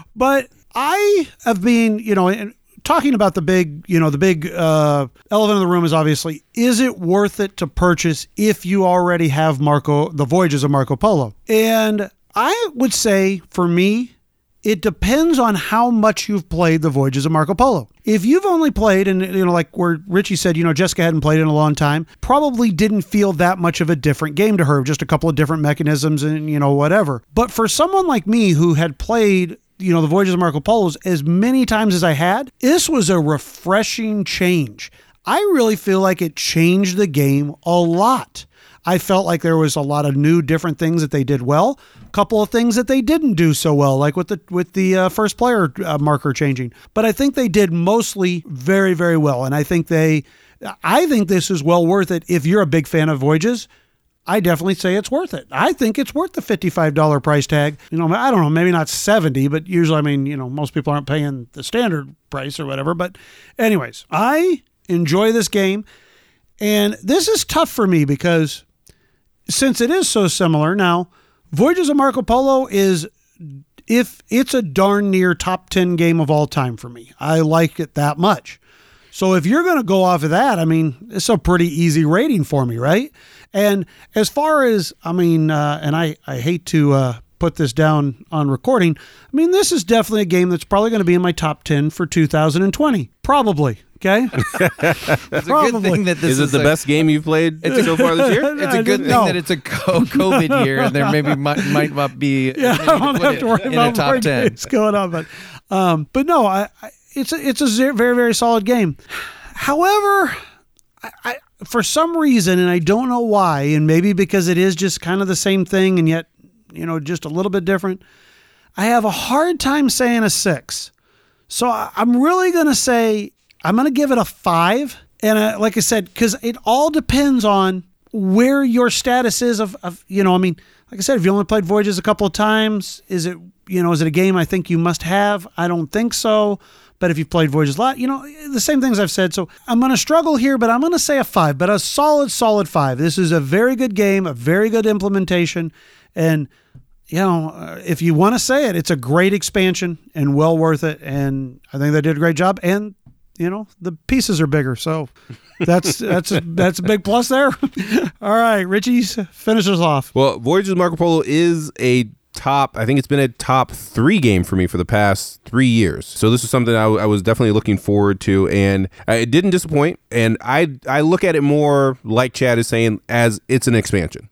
*laughs* but I have been, you know, and talking about the big, you know, the big uh, elephant in the room is obviously, is it worth it to purchase if you already have Marco, the Voyages of Marco Polo? And I would say for me, it depends on how much you've played the Voyages of Marco Polo. If you've only played, and you know, like where Richie said, you know, Jessica hadn't played in a long time, probably didn't feel that much of a different game to her, just a couple of different mechanisms and you know whatever. But for someone like me who had played you know the Voyages of Marco Polo's as many times as I had, this was a refreshing change. I really feel like it changed the game a lot. I felt like there was a lot of new, different things that they did well. Couple of things that they didn't do so well, like with the with the uh, first player uh, marker changing. But I think they did mostly very, very well. And I think they, I think this is well worth it if you're a big fan of Voyages. I definitely say it's worth it. I think it's worth the $55 price tag. You know, I don't know, maybe not 70, but usually, I mean, you know, most people aren't paying the standard price or whatever. But, anyways, I enjoy this game. And this is tough for me because since it is so similar, now, Voyages of Marco Polo is if it's a darn near top 10 game of all time for me. I like it that much. So if you're going to go off of that, I mean, it's a pretty easy rating for me, right? And as far as, I mean, uh, and I, I hate to uh, put this down on recording, I mean, this is definitely a game that's probably going to be in my top 10 for 2020. Probably. Okay. *laughs* It's a Probably. good thing that this Is is, it the a, best game you've played so far this year? *laughs* It's a good thing No. that it's a *laughs* COVID year, and there maybe might, might not be. yeah, I don't have to worry in about a top ten. games going on, but um, but no, I, I it's a, it's a very very solid game. However, I, I for some reason, and I don't know why, and maybe because it is just kind of the same thing, and yet you know just a little bit different. I have a hard time saying a six, so I'm really gonna say I'm gonna give it a five. And uh, like I said, because it all depends on where your status is of, of you know i mean like i said if you only played voyages a couple of times is it you know is it a game i think you must have? I don't think so. But if you've played voyages a lot you know the same things i've said. So i'm going to struggle here but i'm going to say a five but a solid solid five. This is a very good game a very good implementation. And you know uh, if you want to say it it's a great expansion and well worth it. And i think they did a great job. And you know the pieces are bigger so that's *laughs* that's a, that's a big plus there *laughs* all right richie's finishes off Well, Voyages of Marco Polo is a top. I think it's been a top three game for me for the past three years. So this is something I, I was definitely looking forward to, and it didn't disappoint. And I I look at it more like Chad is saying as it's an expansion.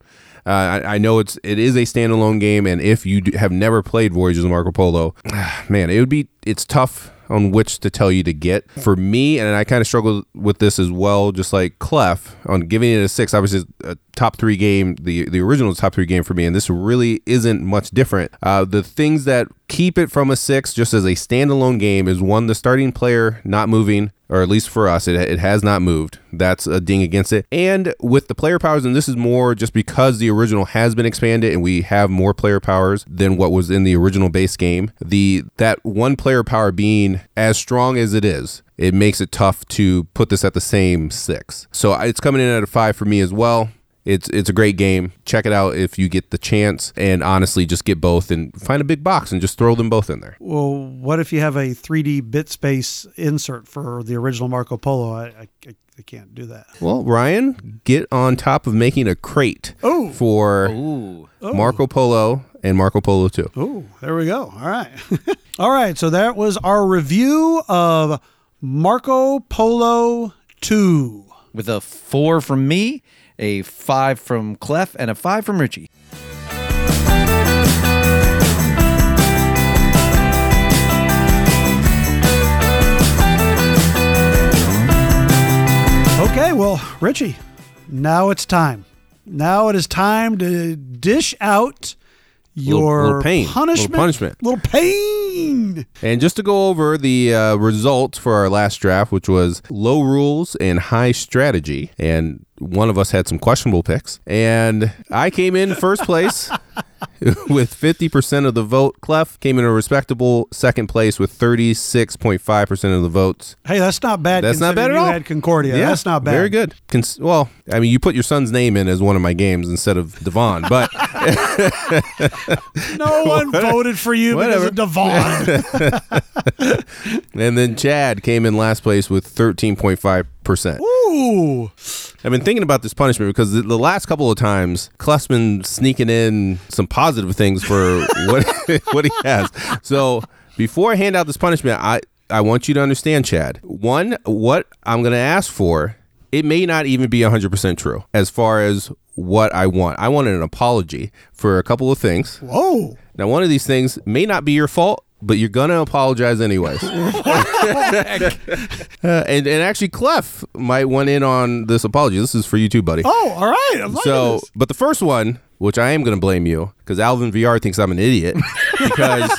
Uh, I, I, know it's it is a standalone game, and if you have never played Voyages of Marco Polo, *sighs* man, it would be it's tough on which to tell you to get. For me, and I kind of struggle with this as well, just like Clef on giving it a six. Obviously, a top three game. The the original top three game for me, and this really isn't much different. Uh, the things that keep it from a six, just as a standalone game, is one the starting player not moving or at least for us, it, it has not moved. That's a ding against it. And with the player powers, and this is more just because the original has been expanded and we have more player powers than what was in the original base game. The that one player power being as strong as it is, it makes it tough to put this at the same six. So it's coming in at a five for me as well. It's it's a great game. Check it out if you get the chance. And honestly, just get both and find a big box and just throw them both in there. Well, what if you have a 3D bit space insert for the original Marco Polo? I, I, I can't do that. Well, Ryan, get on top of making a crate oh. for Ooh. Marco Polo and Marco Polo 2. Oh, there we go. All right. *laughs* All right. So that was our review of Marco Polo 2. With a four from me a five from Clef, and a five from Richie. Okay, well, Richie, now it's time. Now it is time to dish out your little, little pain, punishment, little punishment, little pain. And just to go over the uh, results for our last draft, which was low rules and high strategy, and one of us had some questionable picks, and I came in first place *laughs* with 50% of the vote. Clef came in a respectable second place with 36.5% of the votes. Hey, that's not bad. That's not bad at you all. had Concordia. Yeah, that's not bad. Very good. Cons- well, I mean, you put your son's name in as one of my games instead of Devon, but *laughs* no one voted for you Whatever. because of Devon. *laughs* and then Chad came in last place with 13.5%. Ooh. I've been thinking about this punishment because the, the last couple of times, Clef's sneaking in some positive things for *laughs* what *laughs* what he has. So before I hand out this punishment, I I want you to understand, Chad. One, what I'm going to ask for, it may not even be 100% true as far as what I want. I want an apology for a couple of things. Whoa. Now, one of these things may not be your fault, but you're gonna apologize anyways. *laughs* uh, *laughs* and and actually, Clef might want in on this apology. This is for you too, buddy. Oh, all right. I'm so, but the first one, which I am gonna blame you, because Alban Viard thinks I'm an idiot. *laughs* Because *laughs*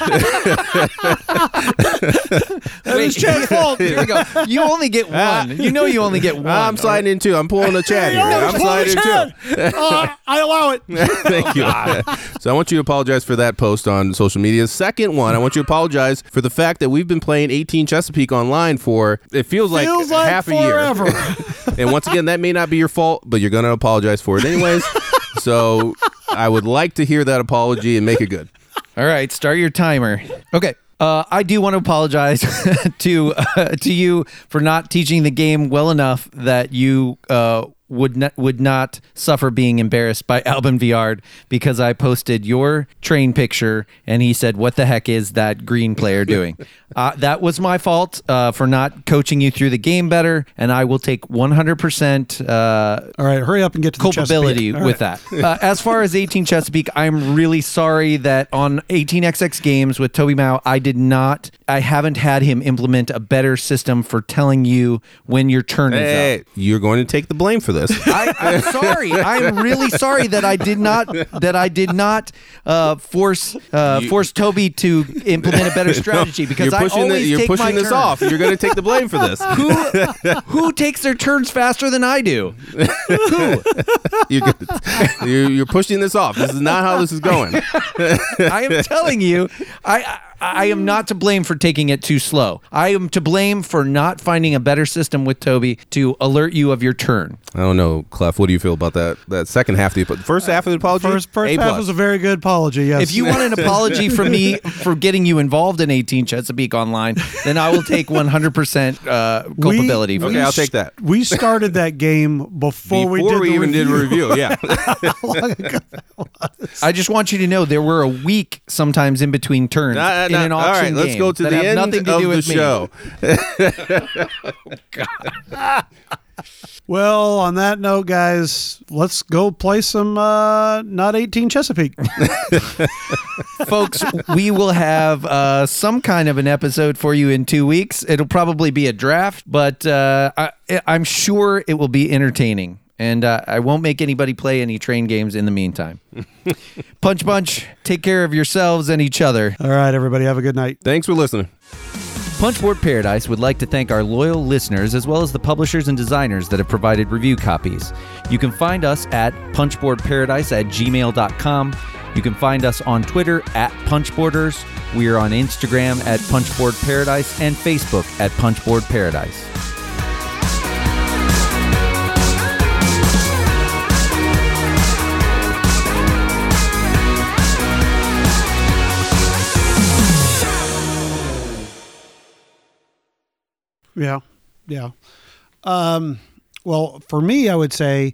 that is Chad's fault. *laughs* Here we go. You only get one. You know you only get one. I'm sliding in too. I'm pulling a Chad here. I'm pull sliding in. Uh, I allow it. Thank you. so I want you to apologize for that post on social media. Second one, I want you to apologize for the fact that we've been playing 18 Chesapeake online for it feels like, Feels like half forever. a year. and once again, that may not be your fault, but you're gonna apologize for it anyways. So I would like to hear that apology and make it good. All right, start your timer. Okay. Uh, I do want to apologize *laughs* to uh, to you for not teaching the game well enough that you uh, would not would not suffer being embarrassed by *laughs* Alban Viard because I posted your train picture and he said, "What the heck is that green player doing?" *laughs* uh, that was my fault uh, for not coaching you through the game better, and I will take 100 percent uh, All right, hurry up and get to culpability. With right. that. Uh, as far as 18 Chesapeake, I'm really sorry that on 18xx games with Toby Mao, I did not, I haven't had him implement a better system for telling you when your turn is up. you're going to take the blame for this. I, I'm sorry. I'm really sorry that I did not that I did not uh, force uh, force Toby to implement a better *laughs* strategy because you're I pushing, the, always you're take pushing my this turn. off. You're going to take the blame for this. Who who takes their turns faster than I do? Who? *laughs* You're, you're, you're pushing this off. This is not how this is going. *laughs* I am telling you, I I am not to blame for taking it too slow. I am to blame for not finding a better system with Toby to alert you of your turn. I don't know, Clef. What do you feel about that? That second half of the first half of the apology. First, first A half plus. was a very good apology. Yes. If you want an apology from me for getting you involved in 18 Chesapeake Online, then I will take 100% uh, culpability. for Okay, that. I'll take that. we started that game before, we did the even did a review. review, yeah. *laughs* I just want you to know there were a week sometimes in between turns Nah, in nah, an all auction right, let's go to the end nothing to of do the with me. show. *laughs* *laughs* Well, on that note, guys, let's go play some uh, not 18 Chesapeake. *laughs* folks, we will have uh, some kind of an episode for you in two weeks. It'll probably be a draft, but uh, I, I'm sure it will be entertaining. And uh, I won't make anybody play any train games in the meantime. *laughs* punch, punch. Take care of yourselves and each other. All right, everybody, have a good night. Thanks for listening. Punchboard Paradise would like to thank our loyal listeners as well as the publishers and designers that have provided review copies. You can find us at punchboardparadise at gmail.com. You can find us on Twitter at Punchboarders. We are on Instagram at Punchboard Paradise and Facebook at Punchboard Paradise. Yeah, yeah. Um, well, for me, I would say.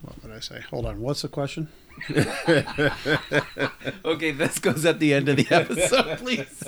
What would I say? Hold on. What's the question? *laughs* Okay, this goes at the end of the episode, *laughs* please.